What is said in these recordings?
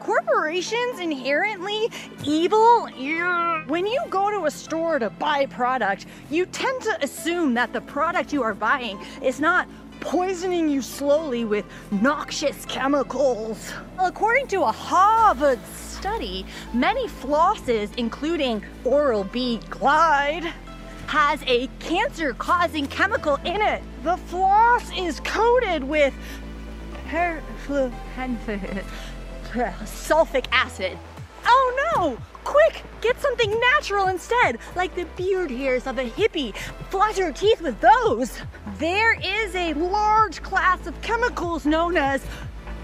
corporations inherently evil? Yeah. When you go to a store to buy a product, you tend to assume that the product you are buying is not poisoning you slowly with noxious chemicals. According to a Harvard study, many flosses, including Oral B Glide, has a cancer causing chemical in it. The floss is coated with sulfic acid. Oh no! Quick, get something natural instead, like the beard hairs of a hippie. Floss your teeth with those. There is a large class of chemicals known as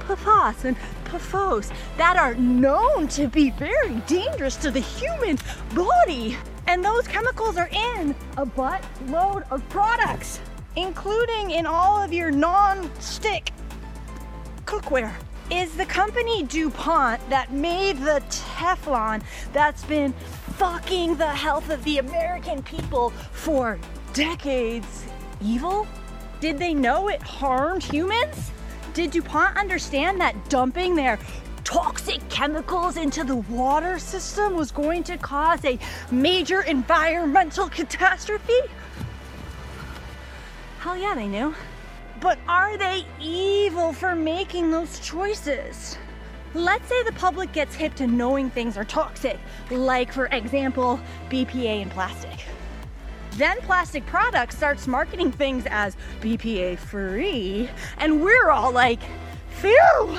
PFAS and PFOS that are known to be very dangerous to the human body. And those chemicals are in a buttload of products, including in all of your non-stick cookware is the company DuPont that made the Teflon that's been fucking the health of the American people for decades evil? Did they know it harmed humans? Did DuPont understand that dumping their toxic chemicals into the water system was going to cause a major environmental catastrophe? Hell yeah, they knew. But are they evil for making those choices? Let's say the public gets hip to knowing things are toxic, like, for example, BPA in plastic. Then plastic products starts marketing things as BPA free, and we're all like, phew!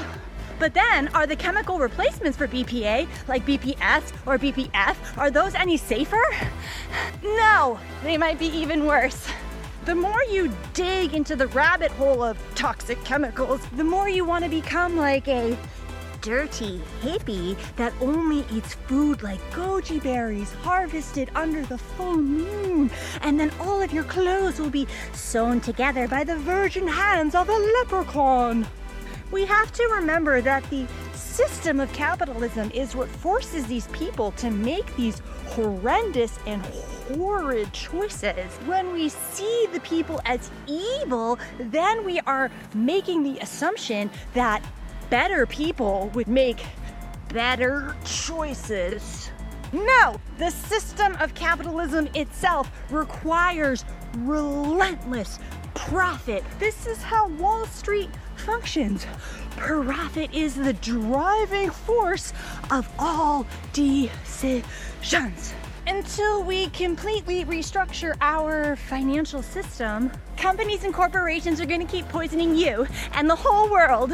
But then, are the chemical replacements for BPA, like BPS or BPF, are those any safer? No, they might be even worse. The more you dig into the rabbit hole of toxic chemicals, the more you want to become like a dirty hippie that only eats food like goji berries harvested under the full moon. And then all of your clothes will be sewn together by the virgin hands of a leprechaun. We have to remember that the system of capitalism is what forces these people to make these horrendous and horrid choices. When we see the people as evil, then we are making the assumption that better people would make better choices. No, the system of capitalism itself requires relentless profit. This is how Wall Street functions. Profit is the driving force of all decisions. Until we completely restructure our financial system, companies and corporations are going to keep poisoning you and the whole world.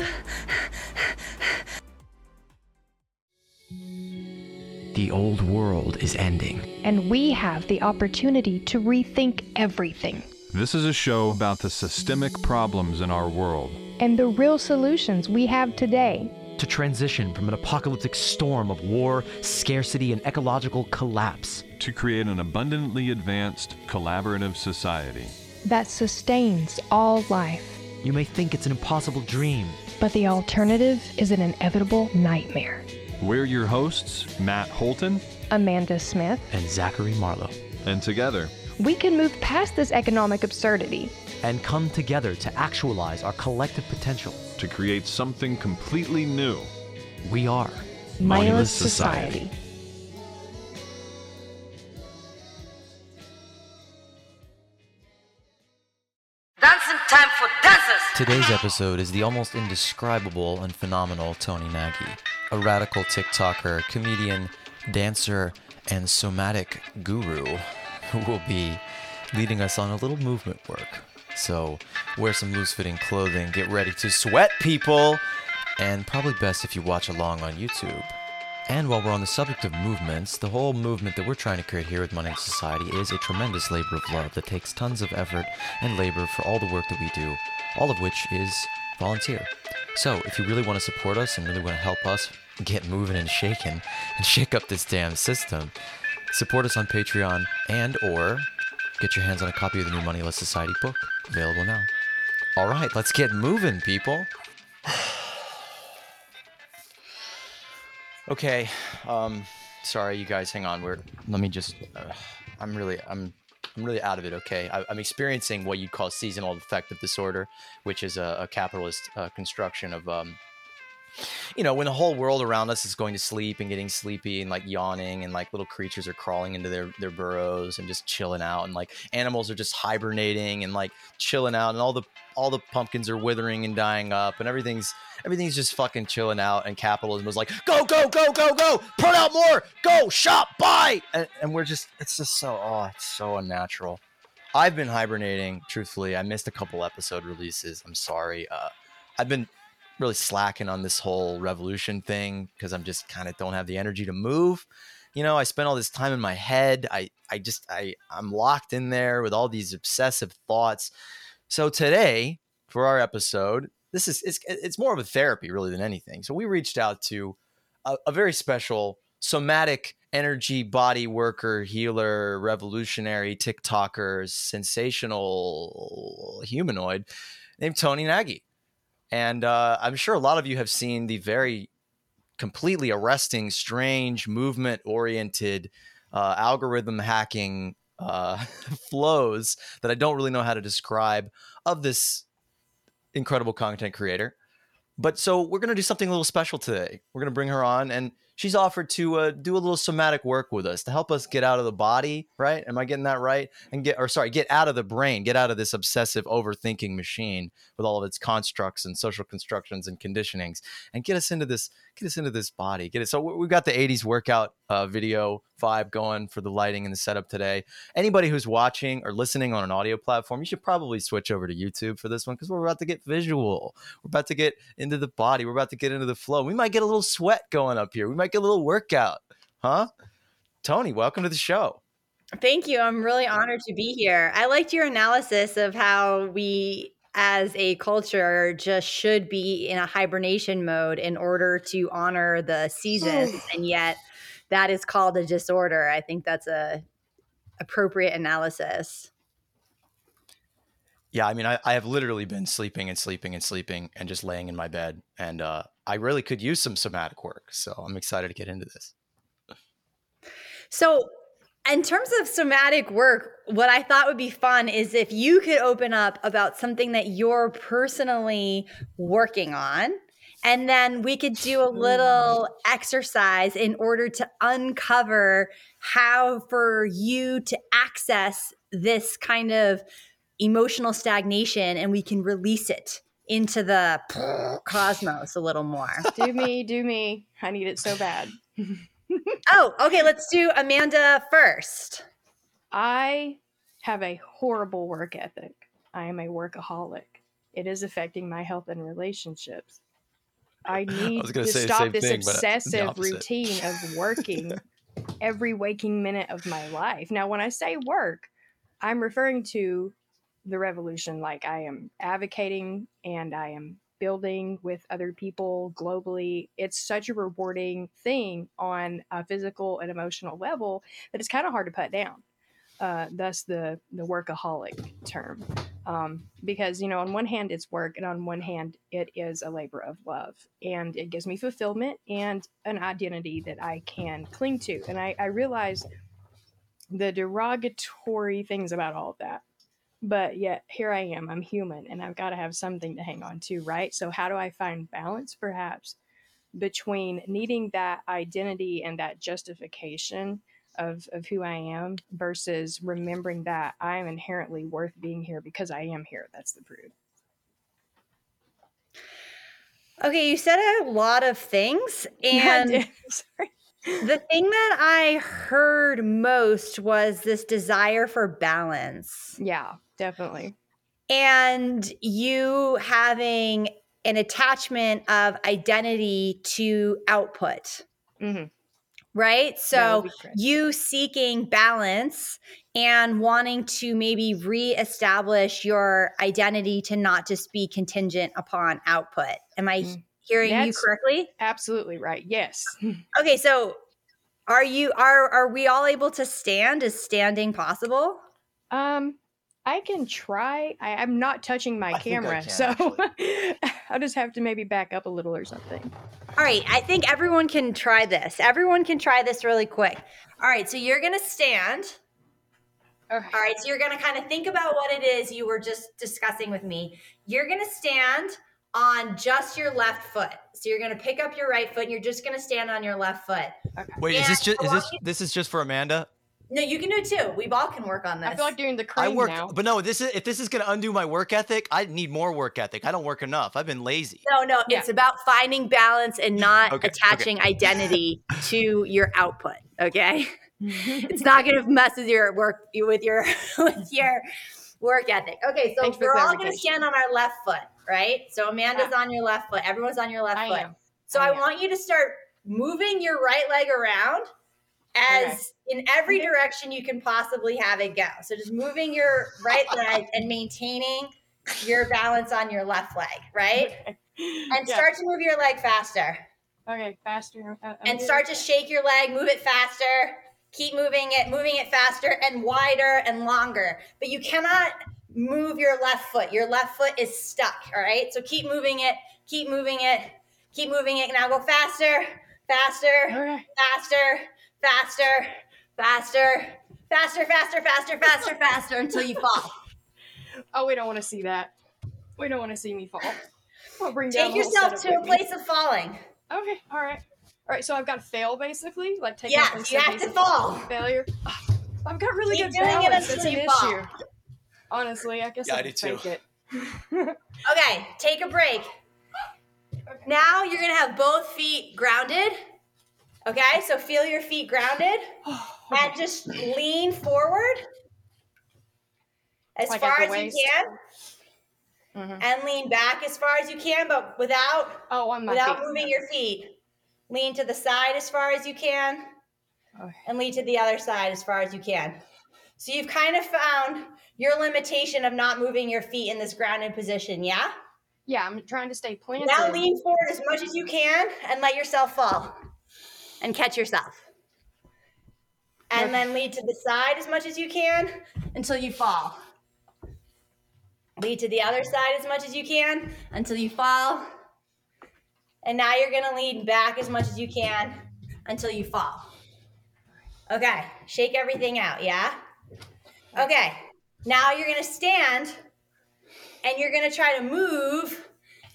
The old world is ending. And we have the opportunity to rethink everything. This is a show about the systemic problems in our world and the real solutions we have today. To transition from an apocalyptic storm of war, scarcity, and ecological collapse. To create an abundantly advanced, collaborative society that sustains all life. You may think it's an impossible dream, but the alternative is an inevitable nightmare. We're your hosts, Matt Holton, Amanda Smith, and Zachary Marlowe. And together, we can move past this economic absurdity and come together to actualize our collective potential. To create something completely new. We are Moneyless Society. Society. Dancing time for dancers! Today's episode is the almost indescribable and phenomenal Toni Nagy, a radical TikToker, comedian, dancer, and somatic guru who will be leading us on a little movement work so wear some loose fitting clothing, get ready to sweat, people! And probably best if you watch along on YouTube. And while we're on the subject of movements, the whole movement that we're trying to create here with Moneyless Society is a tremendous labor of love that takes tons of effort and labor for all the work that we do, all of which is volunteer. So if you really want to support us and really want to help us get moving and shaking and shake up this damn system, support us on Patreon and or Get your hands on a copy of the new Moneyless Society book, available now. All right, let's get moving, people. okay, um, sorry, you guys. Hang on. We're let me just. Uh, I'm really, I'm, I'm really out of it. Okay, I, am experiencing what you'd call seasonal affective disorder, which is a, a capitalist uh, construction of um, you know when the whole world around us is going to sleep and getting sleepy and like yawning and like little creatures are crawling into their their burrows and just chilling out and like animals are just hibernating and like chilling out and all the all the pumpkins are withering and dying up and everything's everything's just fucking chilling out and capitalism is like go go go go go! Put out more! Go! Shop! Buy! And, and we're just it's just so oh it's so unnatural. I've been hibernating truthfully i missed a couple episode releases i'm sorry uh i've been really slacking on this whole revolution thing because i'm just kind of don't have the energy to move you know i spend all this time in my head i i just i i'm locked in there with all these obsessive thoughts so today for our episode this is it's, it's more of a therapy really than anything. So we reached out to a, a very special somatic energy body worker, healer, revolutionary TikToker, sensational humanoid named Toni Nagy. And uh, I'm sure a lot of you have seen the very completely arresting, strange, movement oriented, uh, algorithm hacking uh, flows that I don't really know how to describe of this incredible content creator. But so we're going to do something a little special today. We're going to bring her on, and she's offered to uh, do a little somatic work with us to help us get out of the body, right? Am I getting that right? And get, or sorry, get out of the brain, get out of this obsessive overthinking machine with all of its constructs and social constructions and conditionings, and get us into this, get us into this body. Get it. So we've got the '80s workout uh, video vibe going for the lighting and the setup today. Anybody who's watching or listening on an audio platform, you should probably switch over to YouTube for this one because we're about to get visual. We're about to get into the body. We're about to get into the flow. We might get a little sweat going up here. We might get a little workout, huh? Toni, welcome to the show. Thank you. I'm really honored to be here. I liked your analysis of how we as a culture just should be in a hibernation mode in order to honor the seasons and yet that is called a disorder. I think that's a appropriate analysis. Yeah, I mean, I, I have literally been sleeping and sleeping and sleeping and just laying in my bed, and uh, I really could use some somatic work. So I'm excited to get into this. So, in terms of somatic work, what I thought would be fun is if you could open up about something that you're personally working on and then we could do a little exercise in order to uncover how for you to access this kind of emotional stagnation and we can release it into the cosmos a little more. do me, do me. I need it so bad. oh, okay. Let's do Amanda first. I have a horrible work ethic. I am a workaholic. It is affecting my health and relationships. I need I to stop this thing, obsessive routine of working every waking minute of my life. Now, when I say work, I'm referring to the revolution like I am advocating and I am building with other people globally. It's such a rewarding thing on a physical and emotional level that it's kind of hard to put down. Uh, thus the the workaholic term um, because you know on one hand it's work and on one hand it is a labor of love and it gives me fulfillment and an identity that i can cling to and i, I realize the derogatory things about all of that but yet here i am i'm human and i've got to have something to hang on to right so how do i find balance perhaps between needing that identity and that justification of, of who I am versus remembering that I am inherently worth being here because I am here. That's the proof. Okay, you said a lot of things. And the thing that I heard most was this desire for balance. Yeah, definitely. And you having an attachment of identity to output. Mm-hmm right? So you seeking balance and wanting to maybe reestablish your identity to not just be contingent upon output. Am I mm. hearing That's you correctly? Absolutely right. Yes. okay, so are you are are we all able to stand? Is standing possible? Um I can try. I, am not touching my I camera, can, so I'll just have to maybe back up a little or something. All right, I think everyone can try this. Everyone can try this really quick. All right, so you're gonna stand. Okay. All right, so you're gonna kind of think about what it is you were just discussing with me. You're gonna stand on just your left foot. So you're going to pick up your right foot and you're just going to stand on your left foot. Okay. Wait, and is this just is this this is just for Amanda? No, you can do it too. We all can work on this. I feel like doing the crane I work, now. But no, this is if this is gonna undo my work ethic, I need more work ethic. I don't work enough. I've been lazy. No, no, yeah. it's about finding balance and not okay, attaching okay. identity to your output. Okay, it's not gonna mess with your work with your with your work ethic. Okay, so we're all gonna stand on our left foot, right? So Amanda's yeah. on your left foot. Everyone's on your left I foot. Am. So I, I want you to start moving your right leg around as okay. in every direction you can possibly have it go. So just moving your right leg and maintaining your balance on your left leg, right? Okay. And yeah. start to move your leg faster. Okay, faster. I'm and start to shake your leg, move it faster. Keep moving it, moving it faster and wider and longer. But you cannot move your left foot. Your left foot is stuck, all right? So keep moving it, keep moving it, keep moving it. Now go faster, faster, okay. faster, faster, faster, faster, faster, faster, faster, faster until you fall. Oh, we don't want to see that. We don't want to see me fall. We'll bring Take yourself to a place of falling. Okay, all right. All right, so I've got to fail basically, like take yeah, you have to fall. Failure. I've got really Keep good balance. That's an fall. issue. Honestly, I guess yeah, I, I do too. it. okay, take a break. Okay. Now you're gonna have both feet grounded Okay, so feel your feet grounded and just lean forward as like far as you can. Mm-hmm. And lean back as far as you can, but without oh, without feet. moving your feet. Lean to the side as far as you can, okay. and lean to the other side as far as you can. So you've kind of found your limitation of not moving your feet in this grounded position, yeah? Yeah, I'm trying to stay planted. Now lean forward as much as you can and let yourself fall and catch yourself. And then lead to the side as much as you can until you fall. Lead to the other side as much as you can until you fall. And now you're going to lead back as much as you can until you fall. Okay, shake everything out, yeah? Okay, now you're going to stand and you're going to try to move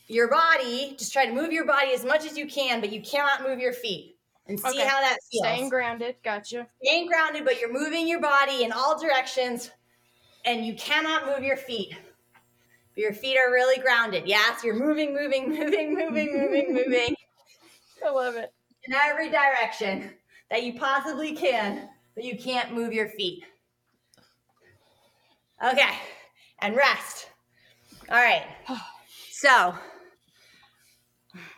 your body. Just try to move your body as much as you can, but you cannot move your feet and see okay. how that feels. Staying grounded, gotcha. Staying grounded, but you're moving your body in all directions and you cannot move your feet. Your feet are really grounded. Yes, you're moving, moving, moving, moving, moving, moving. I love it. In every direction that you possibly can, but you can't move your feet. Okay, and rest. All right. So,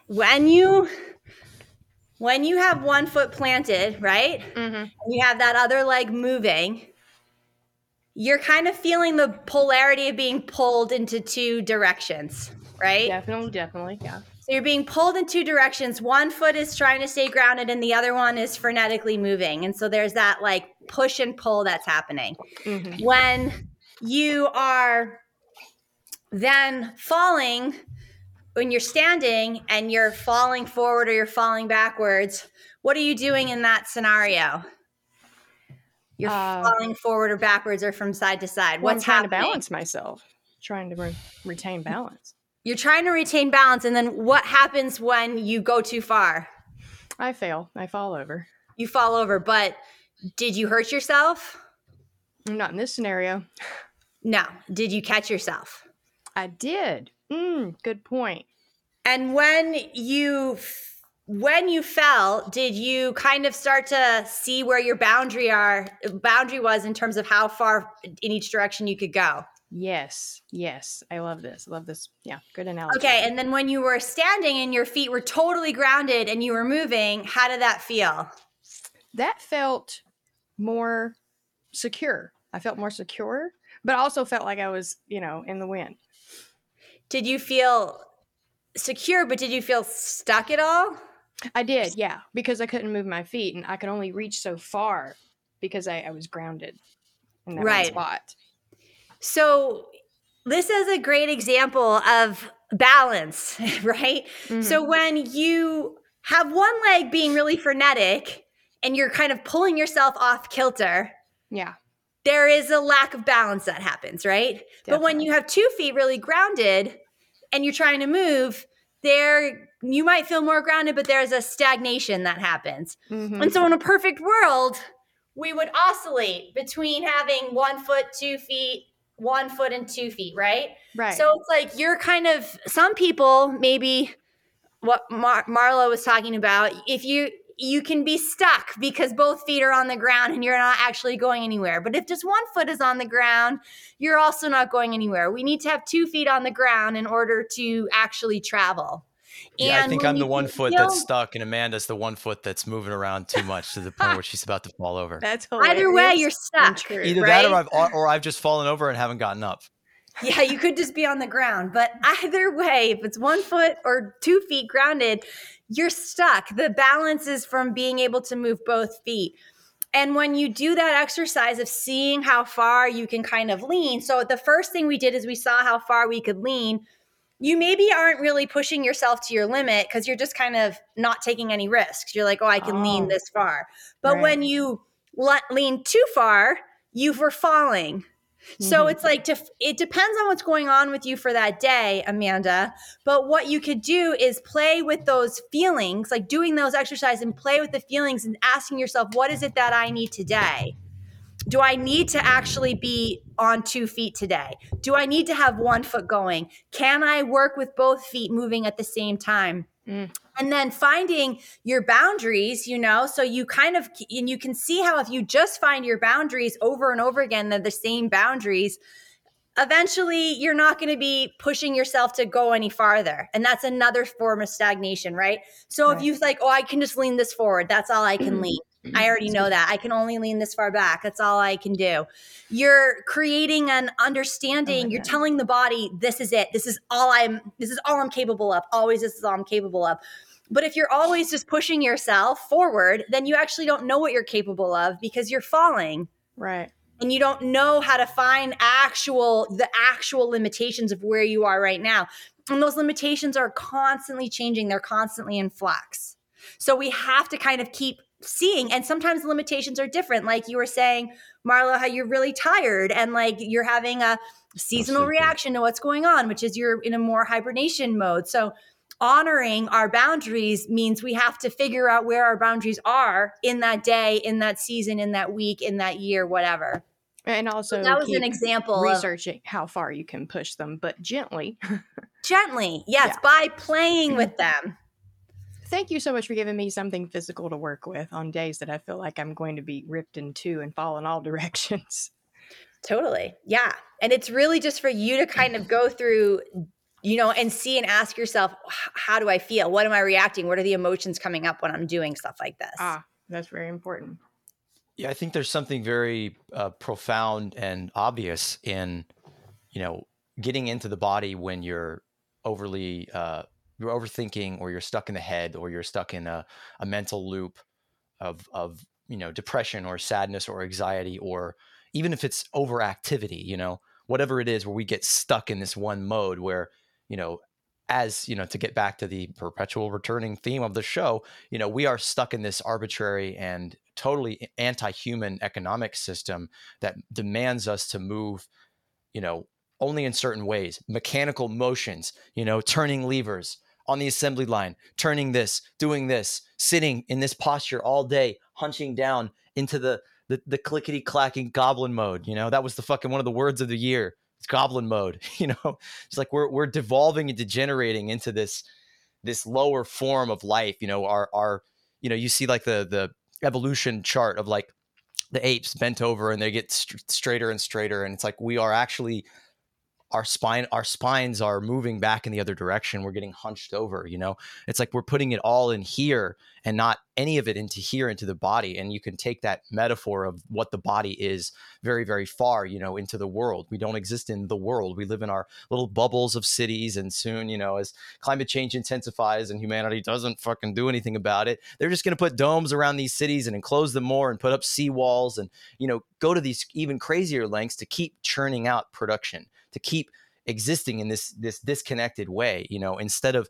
when you when you have one foot planted, right? Mm-hmm. You have that other leg moving. You're kind of feeling the polarity of being pulled into two directions, right? Definitely, definitely, yeah. So you're being pulled in two directions. One foot is trying to stay grounded, and the other one is frenetically moving. And so there's that like push and pull that's happening. Mm-hmm. When you are then falling, when you're standing and you're falling forward or you're falling backwards, what are you doing in that scenario? You're uh, falling forward or backwards or from side to side. Well, What's I'm trying happening? to balance myself, trying to re- retain balance. You're trying to retain balance, and then what happens when you go too far? I fail. I fall over. You fall over, but did you hurt yourself? Not in this scenario. No. Did you catch yourself? I did. Mm, good point. And when you when you fell, did you kind of start to see where your boundary are boundary was in terms of how far in each direction you could go? Yes, yes. I love this. Love this. Yeah, good analogy. Okay, and then when you were standing and your feet were totally grounded and you were moving, how did that feel? That felt more secure. I felt more secure, but I also felt like I was, you know, in the wind. Did you feel secure, but did you feel stuck at all? I did, yeah, because I couldn't move my feet and I could only reach so far because I, I was grounded in that right. spot. So this is a great example of balance, right? Mm-hmm. So when you have one leg being really frenetic and you're kind of pulling yourself off kilter. Yeah. There is a lack of balance that happens, right? Definitely. But when you have two feet really grounded, and you're trying to move, there you might feel more grounded, but there's a stagnation that happens. Mm-hmm. And so in a perfect world, we would oscillate between having one foot, two feet, one foot and two feet, right? Right. So it's like you're kind of some people maybe what Mar- Marla was talking about. If you you can be stuck because both feet are on the ground and you're not actually going anywhere. But if just one foot is on the ground, you're also not going anywhere. We need to have two feet on the ground in order to actually travel. Yeah, I think I'm the one foot feel, that's stuck, and Amanda's the one foot that's moving around too much to the point where she's about to fall over. That's hilarious. either way, you're stuck. Either right? that, or I've or I've just fallen over and haven't gotten up. Yeah, you could just be on the ground, but either way, if it's one foot or two feet grounded, you're stuck. The balance is from being able to move both feet. And when you do that exercise of seeing how far you can kind of lean, so the first thing we did is we saw how far we could lean. You maybe aren't really pushing yourself to your limit because you're just kind of not taking any risks. You're like, oh, I can oh, lean this far. But right. when you lean too far, you were falling. So mm-hmm. it's like to, it depends on what's going on with you for that day, Amanda. But what you could do is play with those feelings, like doing those exercises and play with the feelings and asking yourself, what is it that I need today? Do I need to actually be on two feet today? Do I need to have one foot going? Can I work with both feet moving at the same time? Mm. And then finding your boundaries, you know, so you kind of, and you can see how if you just find your boundaries over and over again, they're the same boundaries, eventually you're not going to be pushing yourself to go any farther. And that's another form of stagnation, right? So right. if you like, oh, I can just lean this forward, that's all I can mm-hmm. lean. I already know that. I can only lean this far back. That's all I can do. You're creating an understanding. Oh you're telling the body, this is it. This is all I'm this is all I'm capable of. Always this is all I'm capable of. But if you're always just pushing yourself forward, then you actually don't know what you're capable of because you're falling. Right. And you don't know how to find actual the actual limitations of where you are right now. And those limitations are constantly changing. They're constantly in flux. So we have to kind of keep seeing and sometimes the limitations are different like you were saying marla how you're really tired and like you're having a seasonal reaction to what's going on which is you're in a more hibernation mode so honoring our boundaries means we have to figure out where our boundaries are in that day in that season in that week in that year whatever and also so that was an example researching of, how far you can push them but gently gently yes yeah. by playing with them thank you so much for giving me something physical to work with on days that I feel like I'm going to be ripped in two and fall in all directions. Totally. Yeah. And it's really just for you to kind of go through, you know, and see and ask yourself, how do I feel? What am I reacting? What are the emotions coming up when I'm doing stuff like this? Ah, that's very important. Yeah, I think there's something very uh, profound and obvious in, you know, getting into the body when you're overly uh, you're overthinking or you're stuck in the head or you're stuck in a, a mental loop of of you know depression or sadness or anxiety or even if it's overactivity you know whatever it is where we get stuck in this one mode where you know as you know to get back to the perpetual returning theme of the show you know we are stuck in this arbitrary and totally anti-human economic system that demands us to move you know only in certain ways mechanical motions you know turning levers on the assembly line, turning this, doing this, sitting in this posture all day, hunching down into the the, the clickety clacking goblin mode. You know, that was the fucking one of the words of the year. It's goblin mode. You know, it's like we're we're devolving and degenerating into this this lower form of life. You know, our our you know you see like the the evolution chart of like the apes bent over and they get st- straighter and straighter, and it's like we are actually our spine our spines are moving back in the other direction. We're getting hunched over you know? It's like we're putting it all in here and not any of it into here into the body. And you can take that metaphor of what the body is very very far you know into the world. We don't exist in the world. We live in our little bubbles of cities and soon you know as climate change intensifies and humanity doesn't fucking do anything about it they're just going to put domes around these cities and enclose them more and put up seawalls and you know go to these even crazier lengths to keep churning out production to keep existing in this this disconnected way you know instead of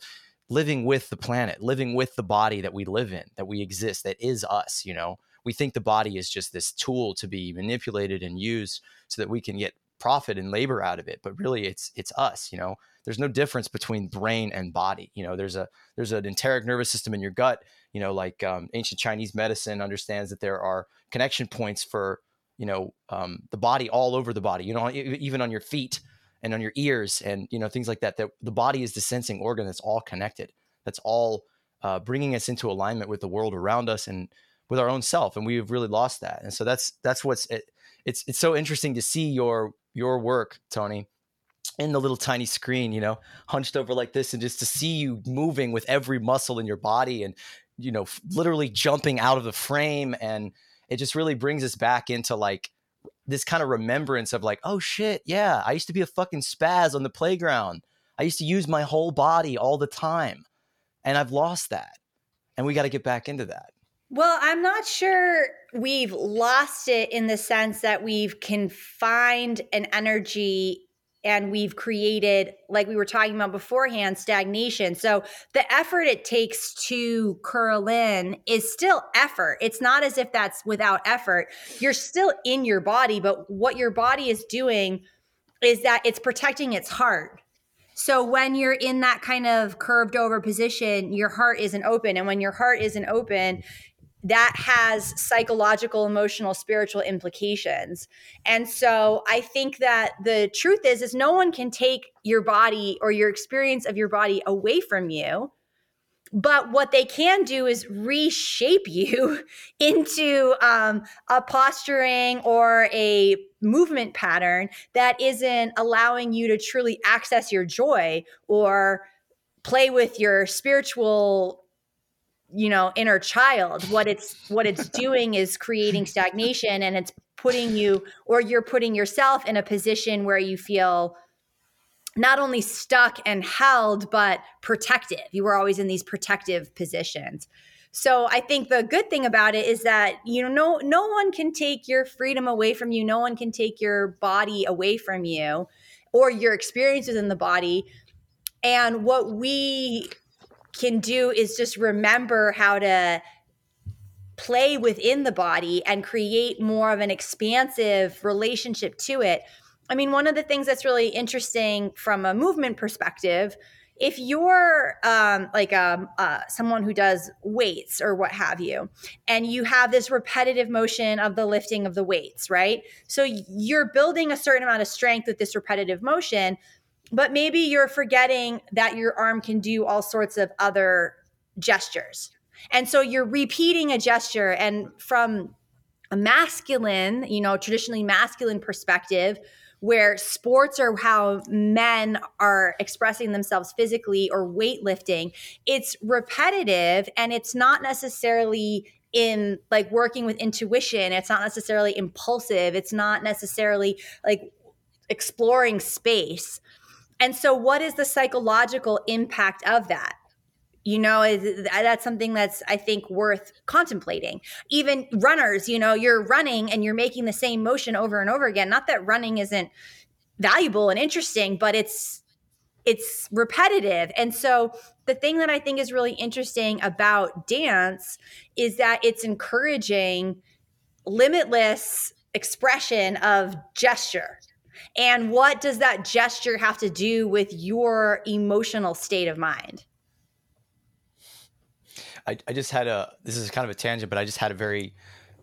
living with the planet living with the body that we live in that we exist that is us you know? We think the body is just this tool to be manipulated and used so that we can get profit and labor out of it but really it's it's us you know? There's no difference between brain and body you know? There's a there's an enteric nervous system in your gut you know like um, ancient chinese medicine understands that there are connection points for you know um, the body all over the body you know even on your feet and on your ears and you know things like that that the body is the sensing organ that's all connected that's all uh, bringing us into alignment with the world around us and with our own self and we've really lost that and so that's that's what's it, it's it's so interesting to see your your work toni in the little tiny screen you know hunched over like this and just to see you moving with every muscle in your body and you know literally jumping out of the frame and it just really brings us back into like this kind of remembrance of like oh shit yeah i used to be a fucking spaz on the playground. I used to use my whole body all the time. And i've lost that and we got to get back into that. Well, I'm not sure we've lost it in the sense that we've confined an energy and we've created, like we were talking about beforehand, stagnation. So the effort it takes to curl in is still effort. It's not as if that's without effort. You're still in your body, but what your body is doing is that it's protecting its heart. So when you're in that kind of curved over position, your heart isn't open. And when your heart isn't open, that has psychological, emotional, spiritual implications. And so I think that the truth is is no one can take your body or your experience of your body away from you. But what they can do is reshape you into um, a posturing or a movement pattern that isn't allowing you to truly access your joy or play with your spiritual you know inner child what it's what it's doing is creating stagnation and it's putting you or you're putting yourself in a position where you feel not only stuck and held but protective. You were always in these protective positions. So i think the good thing about it is that you know no no one can take your freedom away from you. No one can take your body away from you or your experiences in the body. And what we can do is just remember how to play within the body and create more of an expansive relationship to it. I mean, one of the things that's really interesting from a movement perspective, if you're um, like um, uh, someone who does weights or what have you, and you have this repetitive motion of the lifting of the weights, right? So you're building a certain amount of strength with this repetitive motion, but maybe you're forgetting that your arm can do all sorts of other gestures. And so you're repeating a gesture and from a masculine, you know, traditionally masculine perspective, where sports are how men are expressing themselves physically or weightlifting, it's repetitive and it's not necessarily in like working with intuition. It's not necessarily impulsive. It's not necessarily like exploring space. And so, what is the psychological impact of that? You know, that's something that's, I think, worth contemplating. Even runners, you know, you're running and you're making the same motion over and over again. Not that running isn't valuable and interesting, but it's it's repetitive. And so the thing that I think is really interesting about dance is that it's encouraging limitless expression of gesture and what does that gesture have to do with your emotional state of mind? I, I just had a, this is kind of a tangent, but I just had a very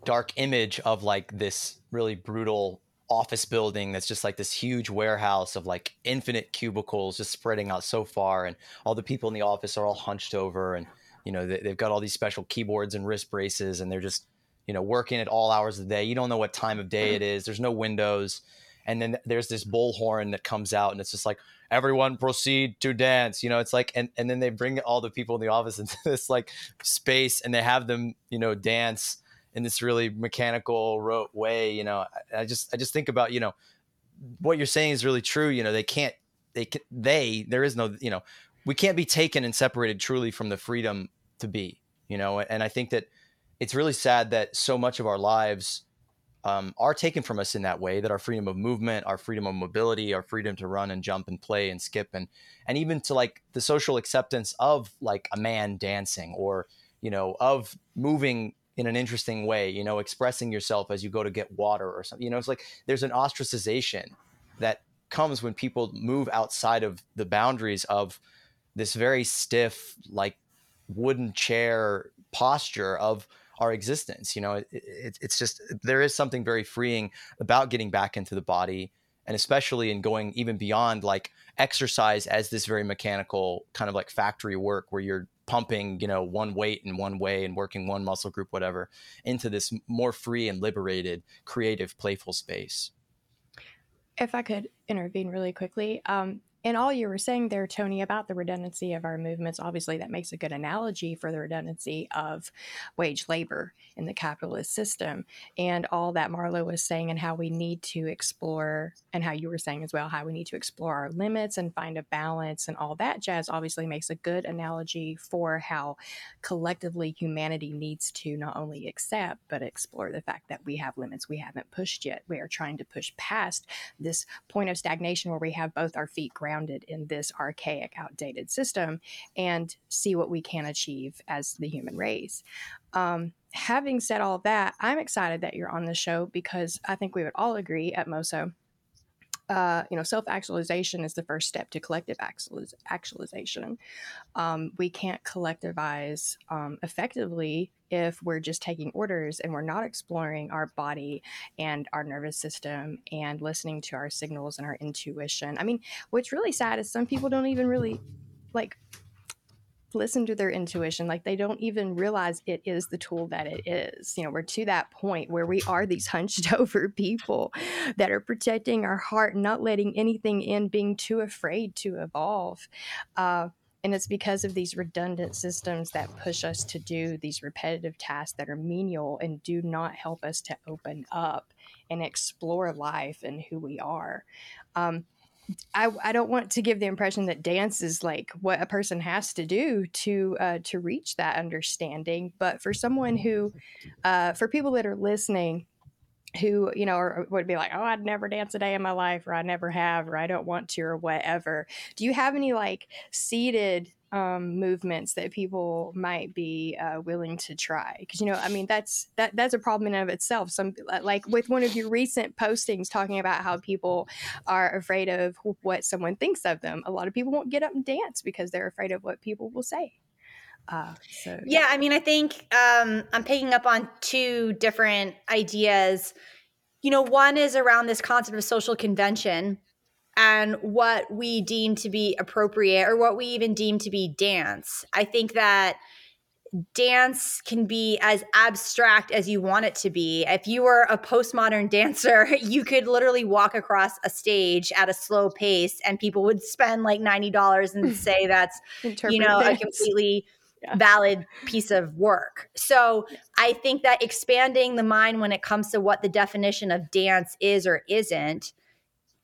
dark image of like this really brutal office building that's just like this huge warehouse of like infinite cubicles just spreading out so far. And all the people in the office are all hunched over and you know they, have got all these special keyboards and wrist braces and they're just you know working at all hours of the day. You don't know what time of day mm-hmm. it is. There's no windows and then there's this mm-hmm. bullhorn that comes out and it's just like everyone proceed to dance you know it's like and, and then they bring all the people in the office into this like space and they have them you know dance in this really mechanical rote way you know I, I just i just think about you know what you're saying is really true you know they can't they can, they there is no you know we can't be taken and separated truly from the freedom to be you know and i think that it's really sad that so much of our lives um, are taken from us in that way that our freedom of movement our freedom of mobility our freedom to run and jump and play and skip and and even to like the social acceptance of like a man dancing or you know of moving in an interesting way you know expressing yourself as you go to get water or something you know it's like there's an ostracization that comes when people move outside of the boundaries of this very stiff like wooden chair posture of our existence you know it, it, it's just there is something very freeing about getting back into the body and especially in going even beyond like exercise as this very mechanical kind of like factory work where you're pumping you know one weight in one way and working one muscle group whatever into this more free and liberated creative playful space. If i could intervene really quickly um, and all you were saying there, Toni, about the redundancy of our movements, obviously that makes a good analogy for the redundancy of wage labor in the capitalist system. And all that Marlowe was saying, and how we need to explore, and how you were saying as well, how we need to explore our limits and find a balance and all that jazz, obviously makes a good analogy for how collectively humanity needs to not only accept, but explore the fact that we have limits we haven't pushed yet. We are trying to push past this point of stagnation where we have both our feet grounded grounded in this archaic, outdated system and see what we can achieve as the human race. Um, having said all that, I'm excited that you're on the show because I think we would all agree at MOSO uh, you know, self actualization is the first step to collective actualization. Um, we can't collectivize um, effectively if we're just taking orders and we're not exploring our body and our nervous system and listening to our signals and our intuition. I mean, what's really sad is some people don't even really like listen to their intuition like they don't even realize it is the tool that it is you know we're to that point where we are these hunched over people that are protecting our heart not letting anything in being too afraid to evolve uh, and it's because of these redundant systems that push us to do these repetitive tasks that are menial and do not help us to open up and explore life and who we are um, I, I don't want to give the impression that dance is like what a person has to do to uh, to reach that understanding. But for someone who, uh, for people that are listening, who you know or would be like, oh, I'd never dance a day in my life, or I never have, or I don't want to, or whatever. Do you have any like seated um, movements that people might be uh, willing to try? Because you know i mean that's that that's a problem in and of itself. Some like with one of your recent postings talking about how people are afraid of what someone thinks of them a lot of people won't get up and dance because they're afraid of what people will say uh, so yeah i mean i think um, i'm picking up on two different ideas you know one is around this concept of social convention and what we deem to be appropriate or what we even deem to be dance. I think that dance can be as abstract as you want it to be. If you were a postmodern dancer, you could literally walk across a stage at a slow pace and people would spend like $90 and say that's you know a completely yeah. valid piece of work. So, I think that expanding the mind when it comes to what the definition of dance is or isn't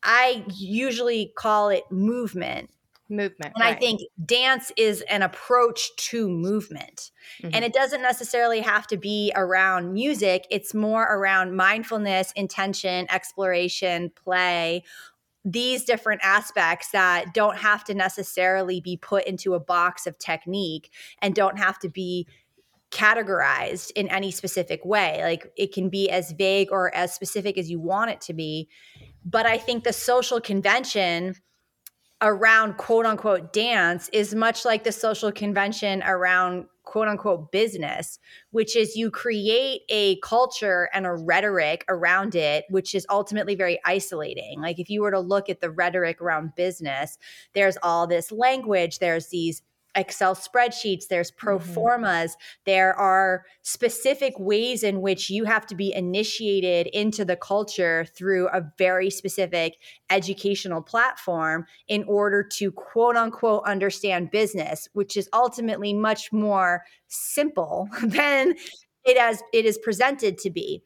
I usually call it movement. Movement. And right. I think dance is an approach to movement. Mm-hmm. And it doesn't necessarily have to be around music, it's more around mindfulness, intention, exploration, play, these different aspects that don't have to necessarily be put into a box of technique and don't have to be categorized in any specific way. Like it can be as vague or as specific as you want it to be. But I think the social convention around quote unquote dance is much like the social convention around quote unquote business, which is you create a culture and a rhetoric around it, which is ultimately very isolating. Like if you were to look at the rhetoric around business, there's all this language, there's these Excel spreadsheets, there's pro mm-hmm. formas, mm-hmm. there are specific ways in which you have to be initiated into the culture through a very specific educational platform in order to quote unquote understand business, which is ultimately much more simple than it as it is presented to be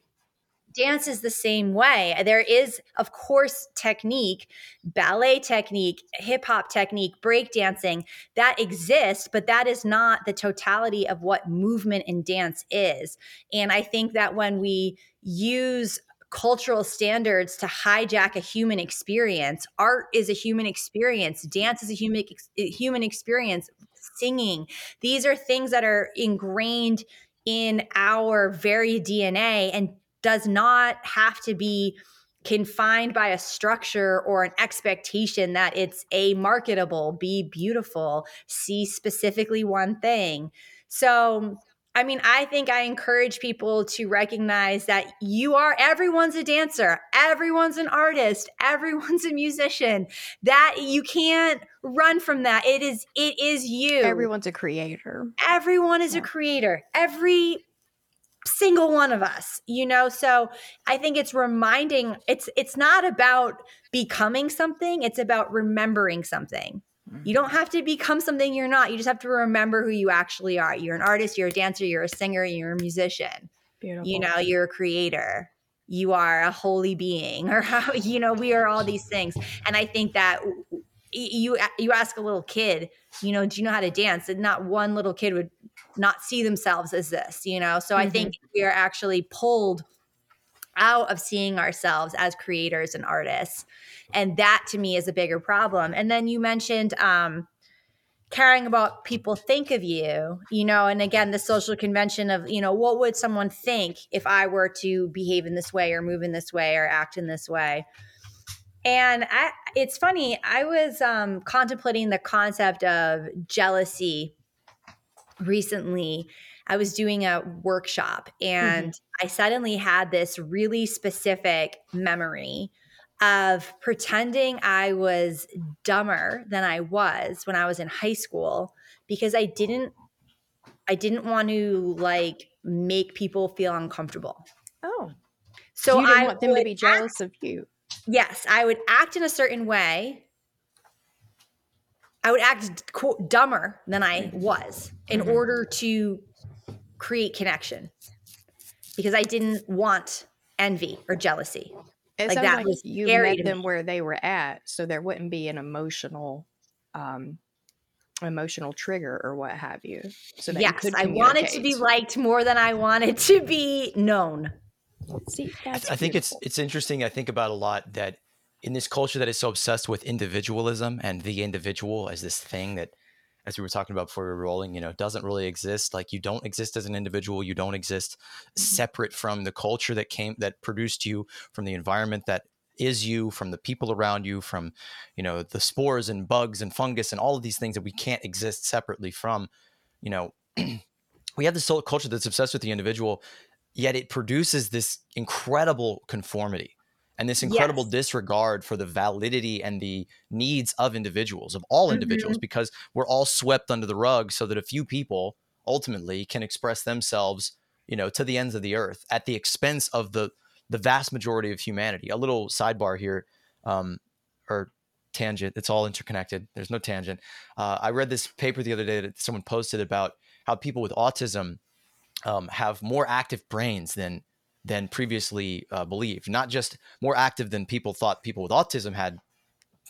dance is the same way. There is, of course, technique, ballet technique, hip hop technique, break dancing that exists, but that is not the totality of what movement and dance is. And I think that when we use cultural standards to hijack a human experience, art is a human experience, dance is a human human experience, singing. These are things that are ingrained in our very DNA and does not have to be confined by a structure or an expectation that it's a marketable, be beautiful, see specifically one thing. So I mean, I think I encourage people to recognize that you are everyone's a dancer, everyone's an artist, everyone's a musician. That you can't run from that. It is it is you. Everyone's a creator. Everyone is yeah. a creator. Every single one of us, you know? So, I think it's reminding it's it's not about becoming something, it's about remembering something. You don't have to become something you're not. You just have to remember who you actually are. You're an artist, you're a dancer, you're a singer, you're a musician. Beautiful. You know, you're a creator. You are a holy being or how you know, we are all these things. And I think that you you ask a little kid, you know, do you know how to dance? And not one little kid would not see themselves as this, you know. So mm-hmm. I think we are actually pulled out of seeing ourselves as creators and artists and that to me is a bigger problem and then you mentioned um, caring about people think of you you know and again the social convention of you know what would someone think if i were to behave in this way or move in this way or act in this way and I, it's funny i was um, contemplating the concept of jealousy recently i was doing a workshop and mm-hmm. i suddenly had this really specific memory of pretending I was dumber than I was when I was in high school because I didn't I didn't want to like make people feel uncomfortable. Oh. So you didn't I want them to be jealous act, of you. Yes, I would act in a certain way. I would act quote dumber than I was in mm-hmm. order to create connection because I didn't want envy or jealousy. It like that like was you met them where they were at, so there wouldn't be an emotional, um, emotional trigger or what have you. So yes, you I wanted to be liked more than I wanted to be known. See, I, I think it's it's interesting. I think about a lot that in this culture that is so obsessed with individualism and the individual as this thing that as we were talking about before we were rolling, you know, doesn't really exist. Like you don't exist as an individual. You don't exist mm-hmm. separate from the culture that came that produced you, from the environment that is you, from the people around you, from you know the spores and bugs and fungus and all of these things that we can't exist separately from. You know, we have this culture that's obsessed with the individual, yet it produces this incredible conformity and this incredible yes. disregard for the validity and the needs of individuals of all individuals mm-hmm. because we're all swept under the rug so that a few people ultimately can express themselves you know to the ends of the earth at the expense of the the vast majority of humanity a little sidebar here um or tangent it's all interconnected there's no tangent uh, i read this paper the other day that someone posted about how people with autism um, have more active brains than than previously uh, believed. Not just more active than people thought people with autism had,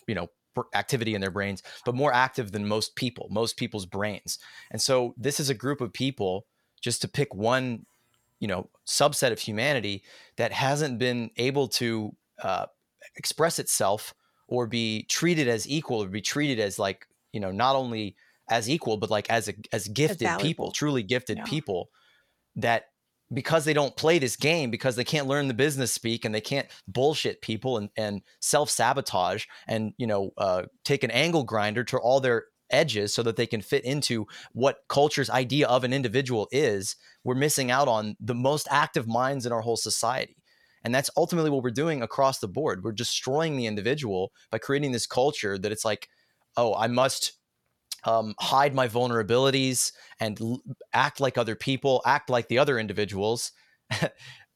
you know, activity in their brains, but more active than most people, most people's brains. And so this is a group of people, just to pick one, you know, subset of humanity that hasn't been able to uh, express itself or be treated as equal or be treated as like, you know, not only as equal, but like as a, as gifted people, truly gifted yeah. people that because they don't play this game because they can't learn the business speak and they can't bullshit people and, and self-sabotage and you know uh, take an angle grinder to all their edges so that they can fit into what culture's idea of an individual is we're missing out on the most active minds in our whole society. And that's ultimately what we're doing across the board. We're destroying the individual by creating this culture that it's like oh i must um, hide my vulnerabilities and l- act like other people, act like the other individuals,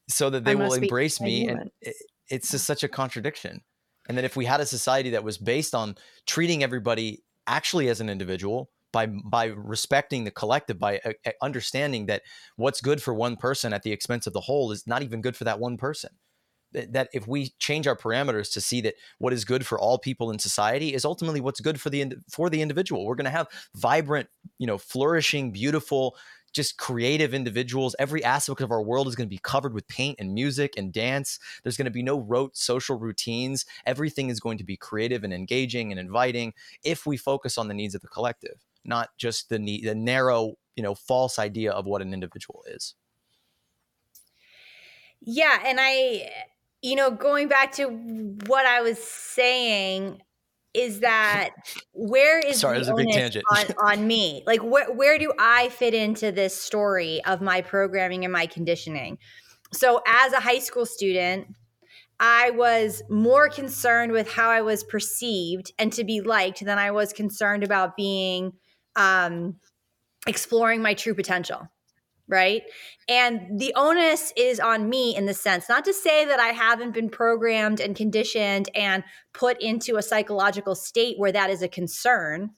so that they will embrace me. And it, it's just such a contradiction. And that if we had a society that was based on treating everybody actually as an individual, by by respecting the collective, by uh, understanding that what's good for one person at the expense of the whole is not even good for that one person that if we change our parameters to see that what is good for all people in society is ultimately what's good for the for the individual. We're going to have vibrant you know flourishing beautiful just creative individuals. Every aspect of our world is going to be covered with paint and music and dance. There's going to be no rote social routines. Everything is going to be creative and engaging and inviting if we focus on the needs of the collective not just the the narrow you know false idea of what an individual is. Yeah and i you know, going back to what I was saying is that where is sorry, the a big tangent on, on me? Like where where do I fit into this story of my programming and my conditioning? So as a high school student, I was more concerned with how I was perceived and to be liked than I was concerned about being um, exploring my true potential right? And the onus is on me in the sense, not to say that I haven't been programmed and conditioned and put into a psychological state where that is a concern.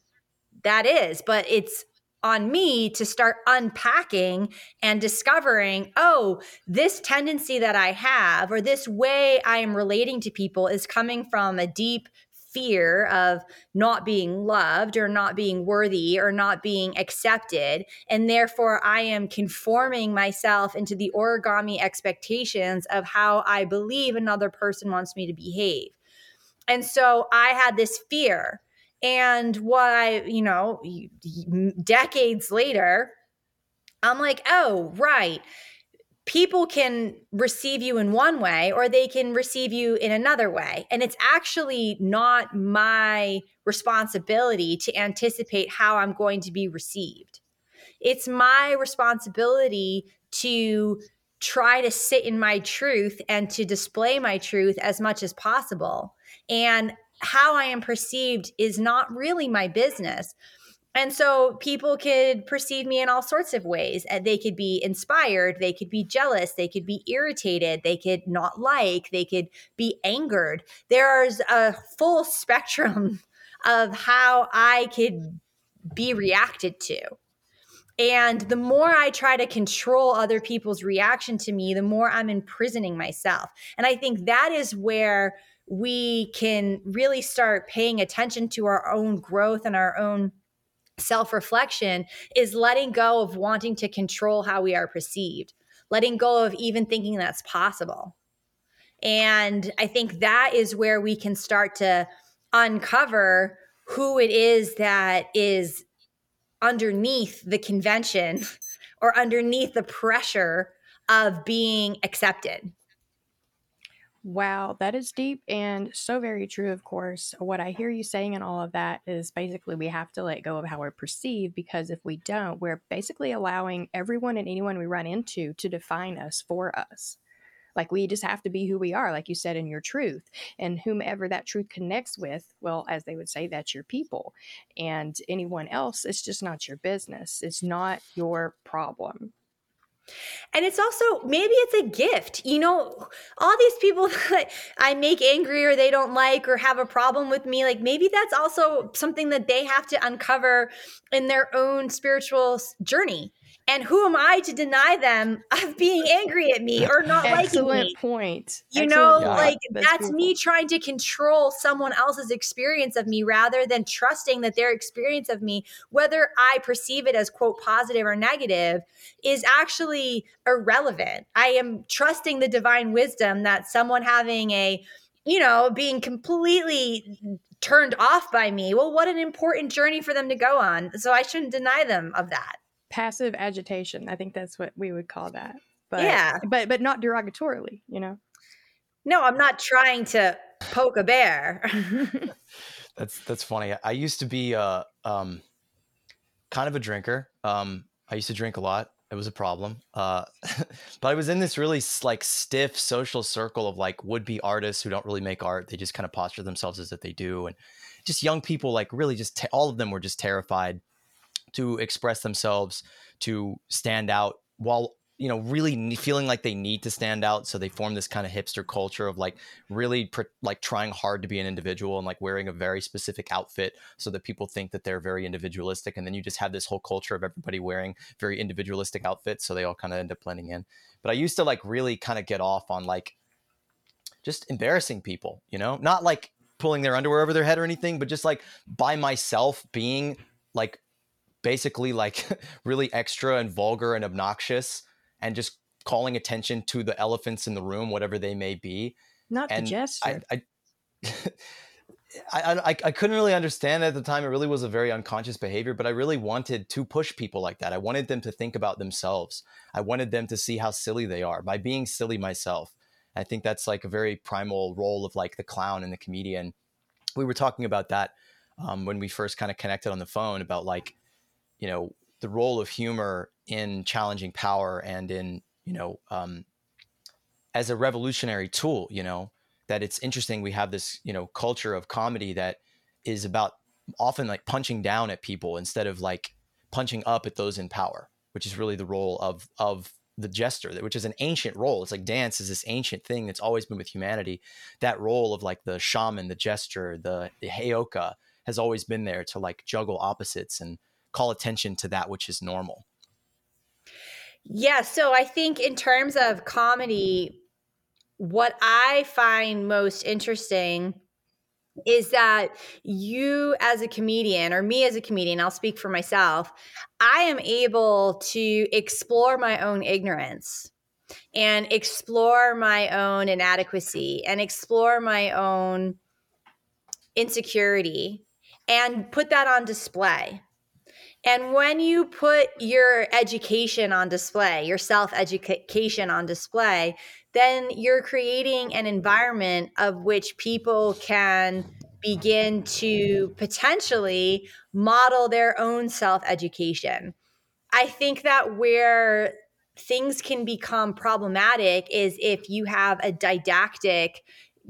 That is, but it's on me to start unpacking and discovering, oh, this tendency that I have or this way I am relating to people is coming from a deep fear of not being loved or not being worthy or not being accepted. And therefore, I am conforming myself into the origami expectations of how I believe another person wants me to behave. And so I had this fear. And what I, you know, decades later, I'm like, oh, right people can receive you in one way or they can receive you in another way. And it's actually not my responsibility to anticipate how I'm going to be received. It's my responsibility to try to sit in my truth and to display my truth as much as possible. And how I am perceived is not really my business. And so people could perceive me in all sorts of ways. They could be inspired, they could be jealous, they could be irritated, they could not like, they could be angered. There's a full spectrum of how I could be reacted to. And the more I try to control other people's reaction to me, the more I'm imprisoning myself. And I think that is where we can really start paying attention to our own growth and our own self reflection is letting go of wanting to control how we are perceived, letting go of even thinking that's possible. And I think that is where we can start to uncover who it is that is underneath the convention or underneath the pressure of being accepted. Wow, that is deep and so very true, of course. What I hear you saying in all of that is basically we have to let go of how we're perceived because if we don't, we're basically allowing everyone and anyone we run into to define us for us. Like we just have to be who we are, like you said, in your truth. And whomever that truth connects with, well, as they would say, that's your people. And anyone else, it's just not your business. It's not your problem. And it's also maybe it's a gift. You know, all these people that I make angry or they don't like or have a problem with me, like maybe that's also something that they have to uncover in their own spiritual journey. And who am I to deny them of being angry at me or not Excellent liking me? point. You Excellent know, like that's, that's me trying to control someone else's experience of me rather than trusting that their experience of me, whether I perceive it as quote positive or negative, is actually irrelevant. I am trusting the divine wisdom that someone having a you know, being completely turned off by me. Well, what an important journey for them to go on. So I shouldn't deny them of that passive agitation. I think that's what we would call that. But yeah, but but not derogatorily, you know. No, I'm not trying to poke a bear. that's that's funny. I used to be uh um kind of a drinker. Um I used to drink a lot. It was a problem. Uh but I was in this really like stiff social circle of like would-be artists who don't really make art. They just kind of posture themselves as if they do and just young people like really just te- all of them were just terrified to express themselves, to stand out while you know really feeling like they need to stand out. So they form this kind of hipster culture of like really pr- like trying hard to be an individual and like wearing a very specific outfit so that people think that they're very individualistic. And then you just have this whole culture of everybody wearing very individualistic outfits so they all kind of end up blending in. But i used to like really kind of get off on like just embarrassing people you know? Not like pulling their underwear over their head or anything but just like by myself being like basically like really extra and vulgar and obnoxious and just calling attention to the elephants in the room, whatever they may be. Not and the gesture. I, I, I, I couldn't really understand at the time. It really was a very unconscious behavior, but I really wanted to push people like that. I wanted them to think about themselves. I wanted them to see how silly they are by being silly myself. I think that's like a very primal role of like the clown and the comedian. We were talking about that um, when we first kind of connected on the phone about like, you know, the role of humor in challenging power and in, you know, um, as a revolutionary tool, you know, that it's interesting we have this, you know, culture of comedy that is about often like punching down at people instead of like punching up at those in power, which is really the role of of the jester, which is an ancient role. It's like dance is this ancient thing that's always been with humanity. That role of like the shaman, the jester, the, the heyoka has always been there to like juggle opposites and call attention to that which is normal. Yeah, so I think in terms of comedy, what I find most interesting is that you as a comedian or me as a comedian i'll speak for myself i am able to explore my own ignorance and explore my own inadequacy and explore my own insecurity and put that on display and when you put your education on display your self education on display then you're creating an environment of which people can begin to potentially model their own self education. I think that where things can become problematic is if you have a didactic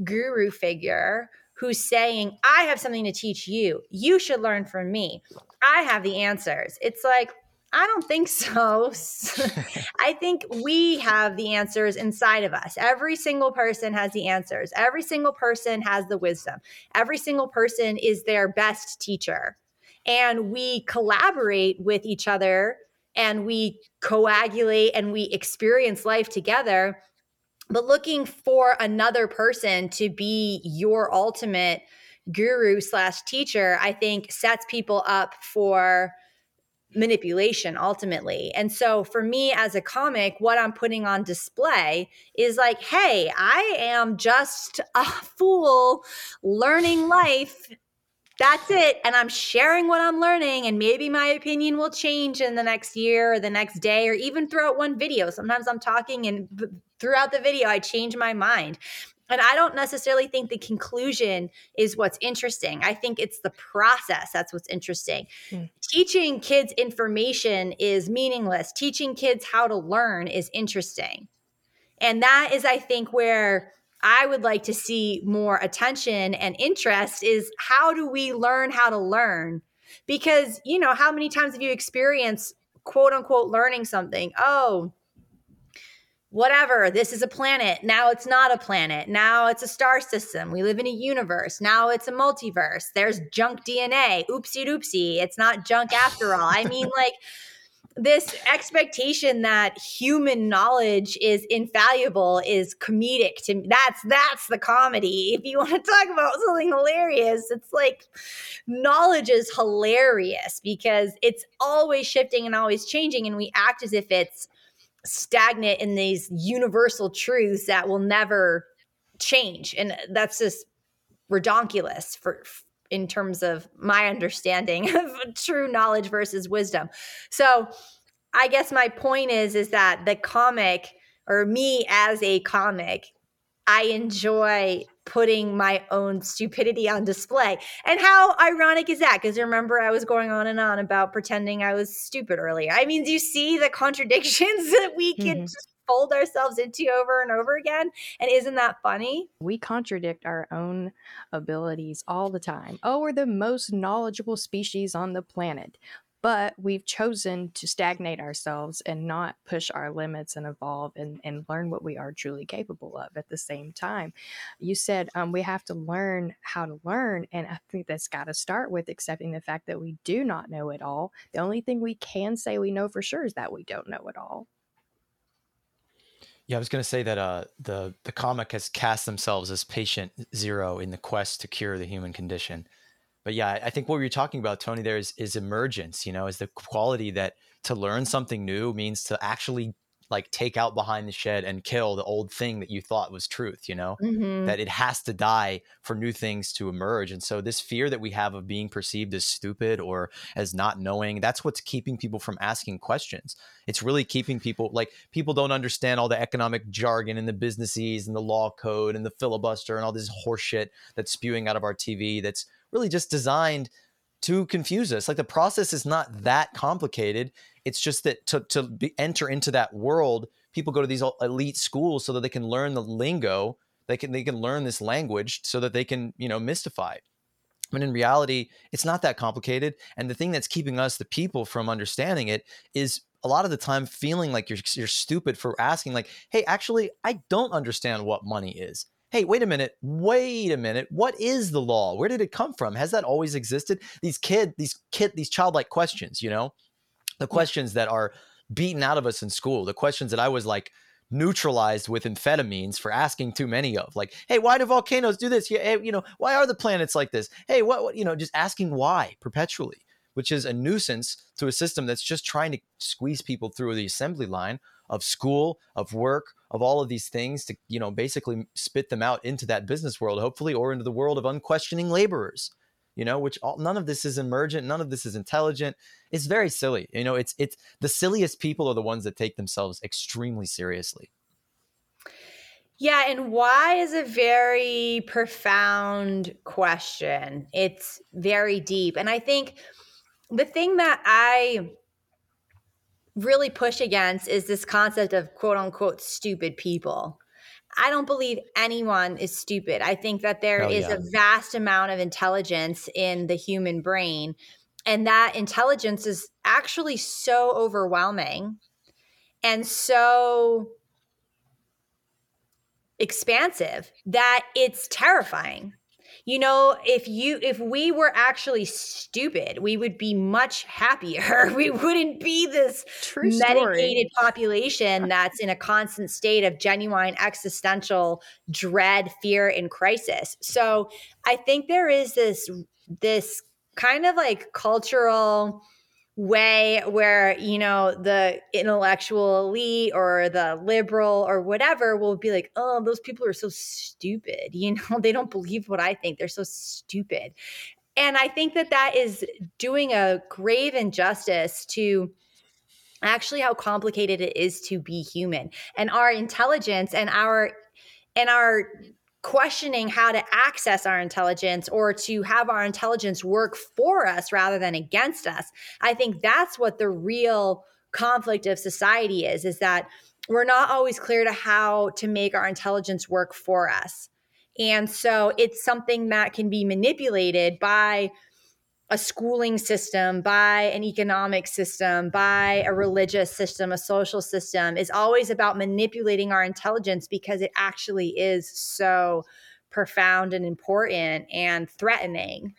guru figure who's saying, I have something to teach you. You should learn from me. I have the answers. It's like, I don't think so. I think we have the answers inside of us. Every single person has the answers. Every single person has the wisdom. Every single person is their best teacher. And we collaborate with each other and we coagulate and we experience life together. But looking for another person to be your ultimate guru slash teacher, I think sets people up for manipulation ultimately. And so for me as a comic, what I'm putting on display is like, hey, I am just a fool learning life. That's it. And I'm sharing what I'm learning. And maybe my opinion will change in the next year or the next day or even throughout one video. Sometimes I'm talking and throughout the video, I change my mind. And I don't necessarily think the conclusion is what's interesting. I think it's the process that's what's interesting. Mm. Teaching kids information is meaningless. Teaching kids how to learn is interesting. And that is, I think, where I would like to see more attention and interest is how do we learn how to learn? Because, you know, how many times have you experienced quote unquote learning something? Oh, whatever, this is a planet. Now it's not a planet. Now it's a star system. We live in a universe. Now it's a multiverse. There's junk DNA. Oopsie doopsie. It's not junk after all. I mean, like, this expectation that human knowledge is infallible is comedic to me. That's that's the comedy. If you want to talk about something hilarious, it's like knowledge is hilarious because it's always shifting and always changing and we act as if it's stagnant in these universal truths that will never change. And that's just redonkulous for in terms of my understanding of true knowledge versus wisdom. So i guess my point is is that the comic or me as a comic i enjoy putting my own stupidity on display. And how ironic is that? Because remember, I was going on and on about pretending I was stupid earlier. I mean, do you see the contradictions that we can mm-hmm. just fold ourselves into over and over again? And isn't that funny? We contradict our own abilities all the time. Oh, we're the most knowledgeable species on the planet but we've chosen to stagnate ourselves and not push our limits and evolve and, and learn what we are truly capable of at the same time. You said um, we have to learn how to learn, and I think that's got to start with accepting the fact that we do not know it all. The only thing we can say we know for sure is that we don't know it all. Yeah, I was going to say that uh, the the comic has cast themselves as patient zero in the quest to cure the human condition but yeah, I think what you're talking about, Toni, there is is emergence. You know, is the quality that to learn something new means to actually like take out behind the shed and kill the old thing that you thought was truth you know mm-hmm. that it has to die for new things to emerge and so this fear that we have of being perceived as stupid or as not knowing that's what's keeping people from asking questions it's really keeping people like people don't understand all the economic jargon and the businesses and the law code and the filibuster and all this horseshit that's spewing out of our tv that's really just designed to confuse us. Like the process is not that complicated. It's just that to to be, enter into that world, people go to these elite schools so that they can learn the lingo. They can they can learn this language so that they can you know mystify. But in reality, it's not that complicated. And the thing that's keeping us, the people, from understanding it is a lot of the time feeling like you're you're stupid for asking. Like, hey, actually, I don't understand what money is hey, wait a minute, wait a minute, what is the law? Where did it come from? Has that always existed? These kid, these kid, these childlike questions, you know, the questions that are beaten out of us in school, the questions that I was like neutralized with amphetamines for asking too many of, like, hey, why do volcanoes do this? Hey, you know, why are the planets like this? Hey, what, what, you know, just asking why perpetually, which is a nuisance to a system that's just trying to squeeze people through the assembly line of school, of work, of all of these things to, you know, basically spit them out into that business world, hopefully, or into the world of unquestioning laborers, you know, which all, none of this is emergent, none of this is intelligent. It's very silly. You know, it's it's the silliest people are the ones that take themselves extremely seriously. Yeah, and why is a very profound question. It's very deep. And I think the thing that I really push against is this concept of quote unquote stupid people. I don't believe anyone is stupid. I think that there oh, is yeah. a vast amount of intelligence in the human brain. And that intelligence is actually so overwhelming and so expansive that it's terrifying you know if you if we were actually stupid we would be much happier. We wouldn't be this True medicated population that's in a constant state of genuine existential dread fear and crisis. So i think there is this this kind of like cultural way where you know the intellectual elite or the liberal or whatever will be like oh those people are so stupid. You know they don't believe what i think. They're so stupid. And i think that that is doing a grave injustice to actually how complicated it is to be human. And our intelligence and our and our questioning how to access our intelligence or to have our intelligence work for us rather than against us. I think that's what the real conflict of society is is that we're not always clear to how to make our intelligence work for us. And so it's something that can be manipulated by a schooling system, by an economic system, by a religious system, a social system is always about manipulating our intelligence because it actually is so profound and important and threatening.